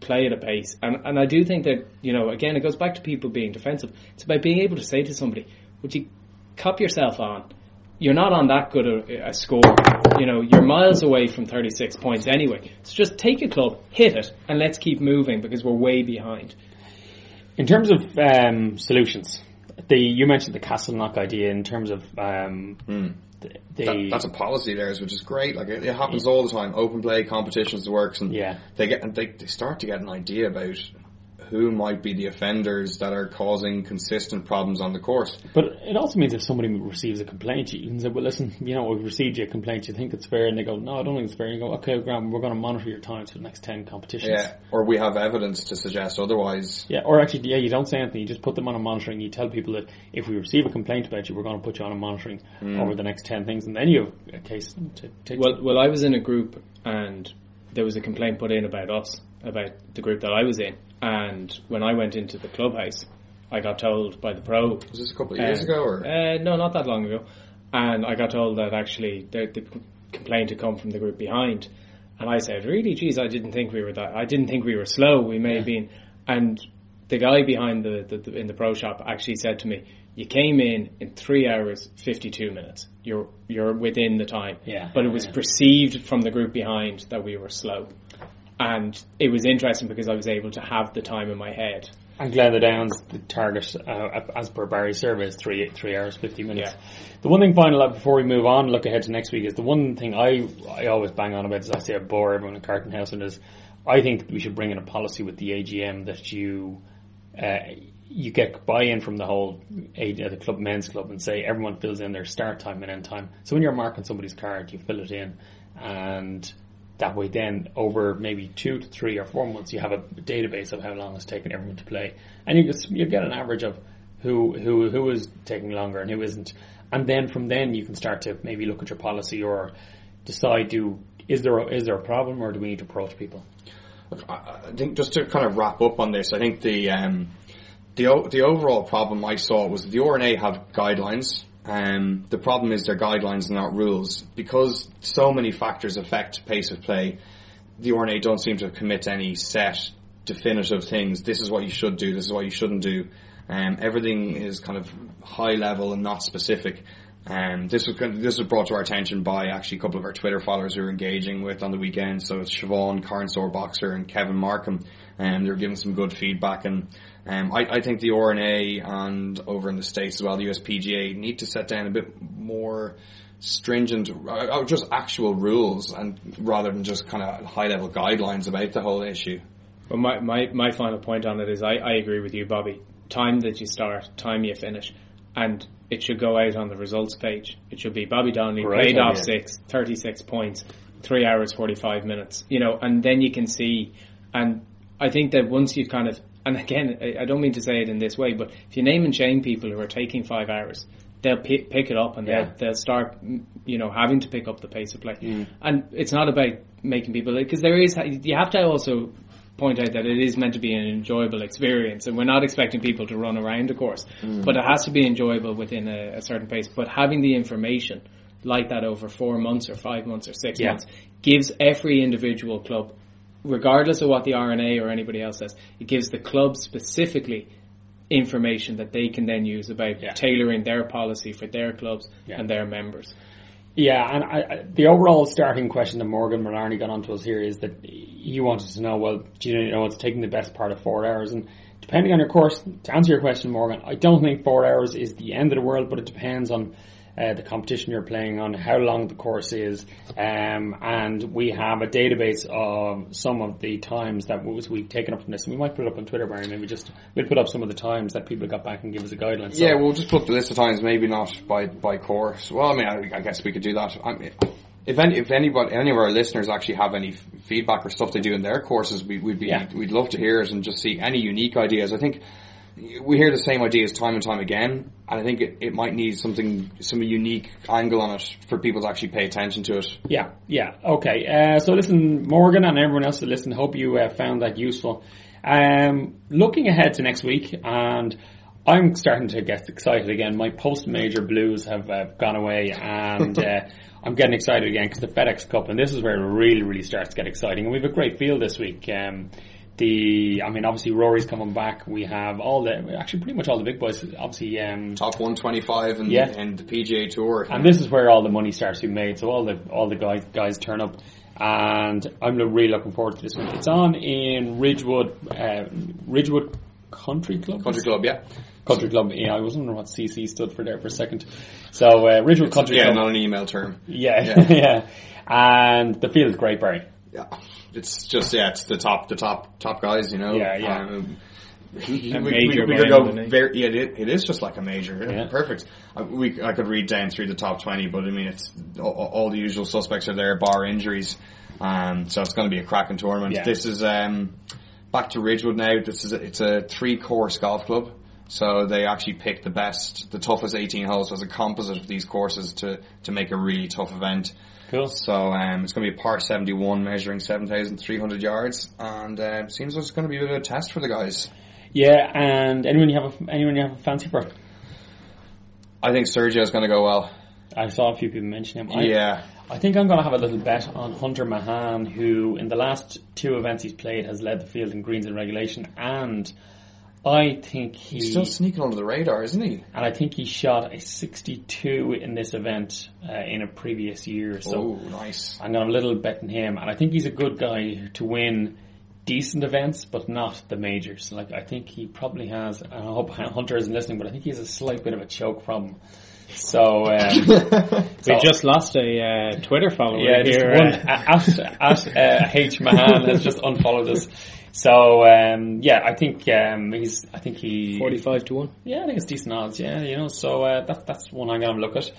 play at a pace. And, and I do think that, you know, again, it goes back to people being defensive. It's about being able to say to somebody, would you cop yourself on? You're not on that good a, a score. You know, you're miles away from 36 points anyway. So just take a club, hit it, and let's keep moving because we're way behind. In terms of um, solutions, the you mentioned the Castleknock idea in terms of um, the, the That, that's a policy theirs, which is great. Like it, it happens all the time. Open play competitions works, and Yeah. they get and they, they start to get an idea about who might be the offenders that are causing consistent problems on the course. But it also means if somebody receives a complaint, you can say, well, listen, you know, we've received your complaint, you think it's fair? And they go, no, I don't think it's fair. And you go, okay, Graham, we're going to monitor your times for the next 10 competitions. Yeah, or we have evidence to suggest otherwise. Yeah, or actually, yeah, you don't say anything. You just put them on a monitoring. You tell people that if we receive a complaint about you, we're going to put you on a monitoring hmm. over the next 10 things. And then you have a case to take. Well, well, I was in a group and there was a complaint put in about us, about the group that I was in. And when I went into the clubhouse, I got told by the pro. Was this a couple of years uh, ago, or Uh, no, not that long ago. And I got told that actually the, the complaint had come from the group behind. And I said, really? Geez, I didn't think we were that. I didn't think we were slow. We may have been. And the guy behind the, the, the in the pro shop actually said to me, "You came in in three hours fifty two minutes. You're you're within the time." Yeah. But it was Yeah. perceived from the group behind that we were slow. And it was interesting because I was able to have the time in my head. And Glenda Downs, the target, uh, as per Barry's survey, is three three hours fifty minutes. Yeah. The one thing, final, before we move on, look ahead to next week, is the one thing I I always bang on about is I say I bore everyone in Carton House, and is I think we should bring in a policy with the AGM that you uh, you get buy-in from the whole uh, the club men's club and say everyone fills in their start time and end time. So when you're marking somebody's card, you fill it in, and that way then over maybe two to three or four months you have a database of how long it's taken everyone to play. And you you get an average of who who who is taking longer and who isn't. And then from then you can start to maybe look at your policy or decide do is there a, is there a problem or do we need to approach people? I I think just to kind of wrap up on this, I think the um, the the overall problem I saw was the R&A have guidelines. Um, the problem is their guidelines, are not rules, because so many factors affect pace of play. The R&A don't seem to commit to any set, definitive things. This is what you should do. This is what you shouldn't do. Um, everything is kind of high level and not specific. Um, this was this was brought to our attention by actually a couple of our Twitter followers who were engaging with on the weekend. So it's Siobhan, Karen Boxer, and Kevin Markham. Um, they were giving some good feedback, and um, I, I think the R&A and over in the states as well, the USPGA need to set down a bit more stringent, uh, uh, just actual rules, and rather than just kind of high level guidelines about the whole issue. But my, my, my final point on it is I, I agree with you, Bobby. Time that you start, time you finish. And it should go out on the results page. It should be Bobby Donnelly Great played off idea. six, 36 points, 3 hours 45 minutes. You know, and then you can see. And I think that once you've kind of, and again, I, don't mean to say it in this way, but if you name and shame people who are taking five hours, they'll pick, pick it up and Yeah. they'll, they'll start, mm, you know, having to pick up the pace of play. Mm. And it's not about making people, because there is, you have to also point out that it is meant to be an enjoyable experience and we're not expecting people to run around the course. But it has to be enjoyable within a, a certain pace. But having the information like that over four months or five months or six Yeah. months gives every individual club, regardless of what the R&A or anybody else says, it gives the club specifically information that they can then use about Yeah. tailoring their policy for their clubs Yeah. and their members. Yeah, and I, I, the overall starting question that Morgan Mallarney got onto us here is that he wanted to know, well, do you know it's taking the best part of four hours? And depending on your course, to answer your question, Morgan, I don't think four hours is the end of the world, but it depends on uh, the competition you're playing on, how long the course is, um, and we have a database of some of the times that was we've taken up from this. And we might put it up on Twitter, Barry. Maybe just we'll put up some of the times that people got back and give us a guideline. So, Yeah, we'll just put the list of times, maybe not by by course. Well, I mean, I, I guess we could do that. I mean, if any, if anybody, any of our listeners actually have any f- feedback or stuff they do in their courses, we, we'd be, Yeah. we'd love to hear it and just see any unique ideas. I think we hear the same ideas time and time again, and I think it, it might need something, some unique angle on it for people to actually pay attention to it. Yeah, yeah, okay. Uh, so listen, Morgan and everyone else that listen, hope you uh, found that useful. Um, looking ahead to next week, and I'm starting to get excited again. My post-major blues have uh, gone away, and uh, I'm getting excited again because the FedEx Cup, and this is where it really, really starts to get exciting. And we have a great field this week. Um, the, I mean, obviously Rory's coming back. We have all the, actually pretty much all the big boys. Obviously, um, Top 125 and, Yeah. and the PGA Tour. and this is where all the money starts to be made. So all the all the guys guys turn up, and I'm really looking forward to this one. It's on in Ridgewood, uh, Ridgewood Country Club. Country Club, yeah. Country Club. Yeah, I was wondering what CC stood for there for a second. So uh, Ridgewood Country Yeah, Club. not an email term. yeah, Yeah. yeah, and the field is great, Barry. Yeah, it's just yeah, it's the top, the top, top guys, you know. Yeah, yeah. Um, we, A we- major we, we could go end of the very. Yeah, it, it is just like a major. Yeah. Perfect. Uh, we I could read down through the top twenty, but I mean, it's all, all the usual suspects are there, bar injuries. Um, so it's going to be a cracking tournament. Yeah. This is um, back to Ridgewood now. This is a, it's a three course golf club. So they actually pick the best, the toughest 18 holes as a composite of these courses to, to make a really tough event. Cool. So um, it's going to be a par 71 measuring 7,300 yards and uh, seems like it's going to be a bit of a test for the guys. Yeah, and anyone you have a, anyone you have a fancy for? I think Sergio's going to go well. I saw a few people mention him. I, Yeah. I think I'm going to have a little bet on Hunter Mahan, who in the last two events he's played has led the field in greens and regulation, and I think he He's still sneaking under the radar, isn't he? and I think he shot a 62 in this event uh, in a previous year. So oh, nice. I'm going to have a little bet on him, and I think he's a good guy to win decent events, but not the majors. Like I think he probably has. I hope Hunter isn't listening, but I think he has a slight bit of a choke problem. So. Um, We just lost a uh, Twitter follower Yeah, just here. one uh, at, at uh, H Mahan has just unfollowed us. So um, yeah, I think um, he's. I think he. Forty-five to one. Yeah, I think it's decent odds. Yeah, you know. So uh, that's that's one I'm going to look at.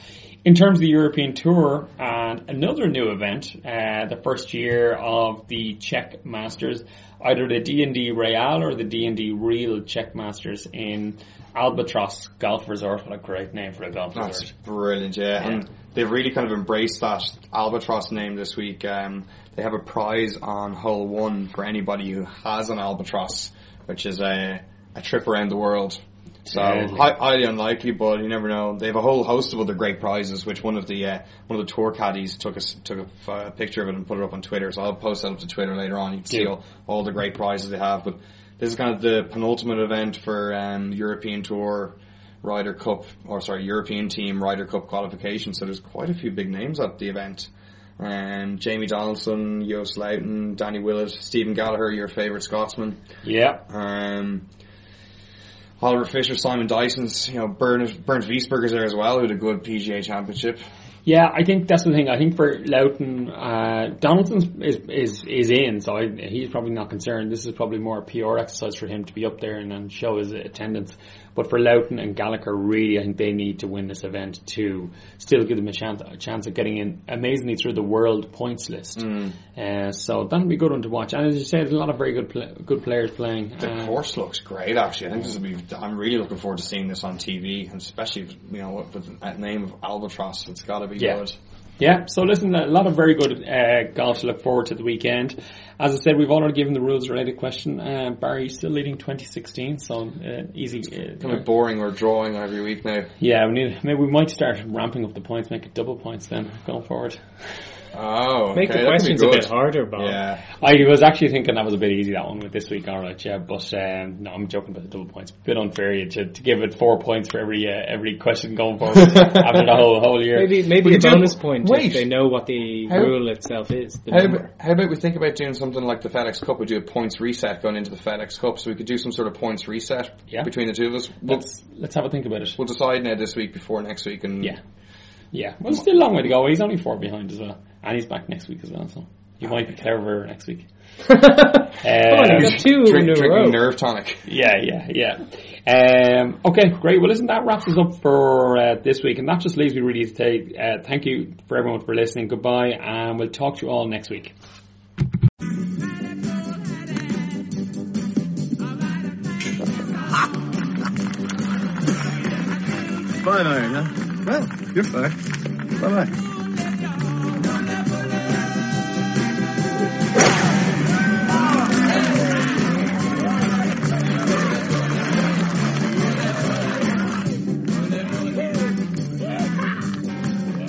In terms of the European Tour and another new event, uh, the first year of the Czech Masters, either the D and D Real or the D and D Real Czech Masters in Albatross Golf Resort. What a great name for a golf That's resort! brilliant, yeah. And they've really kind of embraced that Albatross name this week. Um, they have a prize on hole one for anybody who has an Albatross, which is a, a trip around the world. So Really? highly unlikely, but you never know. They have a whole host of other great prizes, which one of the uh, one of the tour caddies took a took a f- uh, picture of it and put it up on Twitter. So I'll post that up to Twitter later on. You can see all, all the great prizes they have. But this is kind of the penultimate event for um, European Tour Ryder Cup, or sorry, European Team Ryder Cup qualification. So there's quite a few big names at the event. Um, Jamie Donaldson, Joost Luiten, Danny Willett, Stephen Gallacher, your favourite Scotsman. Yeah, Um, Oliver Fisher, Simon Dyson's, you know, Bernd, Bernd Wiesberger's there as well, who had a good PGA championship. Yeah, I think that's the thing. I think for Luiten, uh, Donaldson is, is, is in, so I, he's probably not concerned. This is probably more a PR exercise for him to be up there and, and show his attendance. But for Luiten and Gallacher, really, I think they need to win this event to still give them a chance, a chance of getting in amazingly through the world points list. Hmm. Uh, so that'll be a good one to watch. And as you said, there's a lot of very good pla good players playing. The Uh, course looks great, actually. I think this will be. I'm really looking forward to seeing this on TV, and especially you know with the name of Albatross. It's got to be Yeah. good. Yeah, so listen, a lot of very good uh, golf to look forward to the weekend. As I said, we've already given the rules related question. Uh, Barry still leading 2016, so uh, easy. Uh, Kind of boring. We're drawing every week now. yeah, we need, maybe we might start ramping up the points, make it double points then going forward. Oh, Make okay, the that be questions a bit harder, Bob. Yeah, I was actually thinking that was a bit easy that one with this week, alright, yeah, but um, no, I'm joking about the double points. bit unfair to, to give it four points for every uh, every question going forward after the whole whole year. Maybe maybe We a do- bonus point wait. if they know what the How- rule itself is. How about, how about we think about doing something like the FedEx Cup? We do a points reset going into the FedEx Cup, so we could do some sort of points reset Yeah. between the two of us. We'll, Let's let's have a think about it. we'll decide now this week before next week, and Yeah. Yeah, well, still a long way to go. He's only four behind as well, and he's back next week as well. So you might be clever next week. Come on, you got Drink, in a drinking row. nerve tonic. Yeah, yeah, yeah. Um, okay, great. Well, listen, that wraps us up for uh, this week, and that just leaves me really to say uh, thank you for everyone for listening. Goodbye, and we'll talk to you all next week. Five iron, huh? Well, you're fired. Bye bye.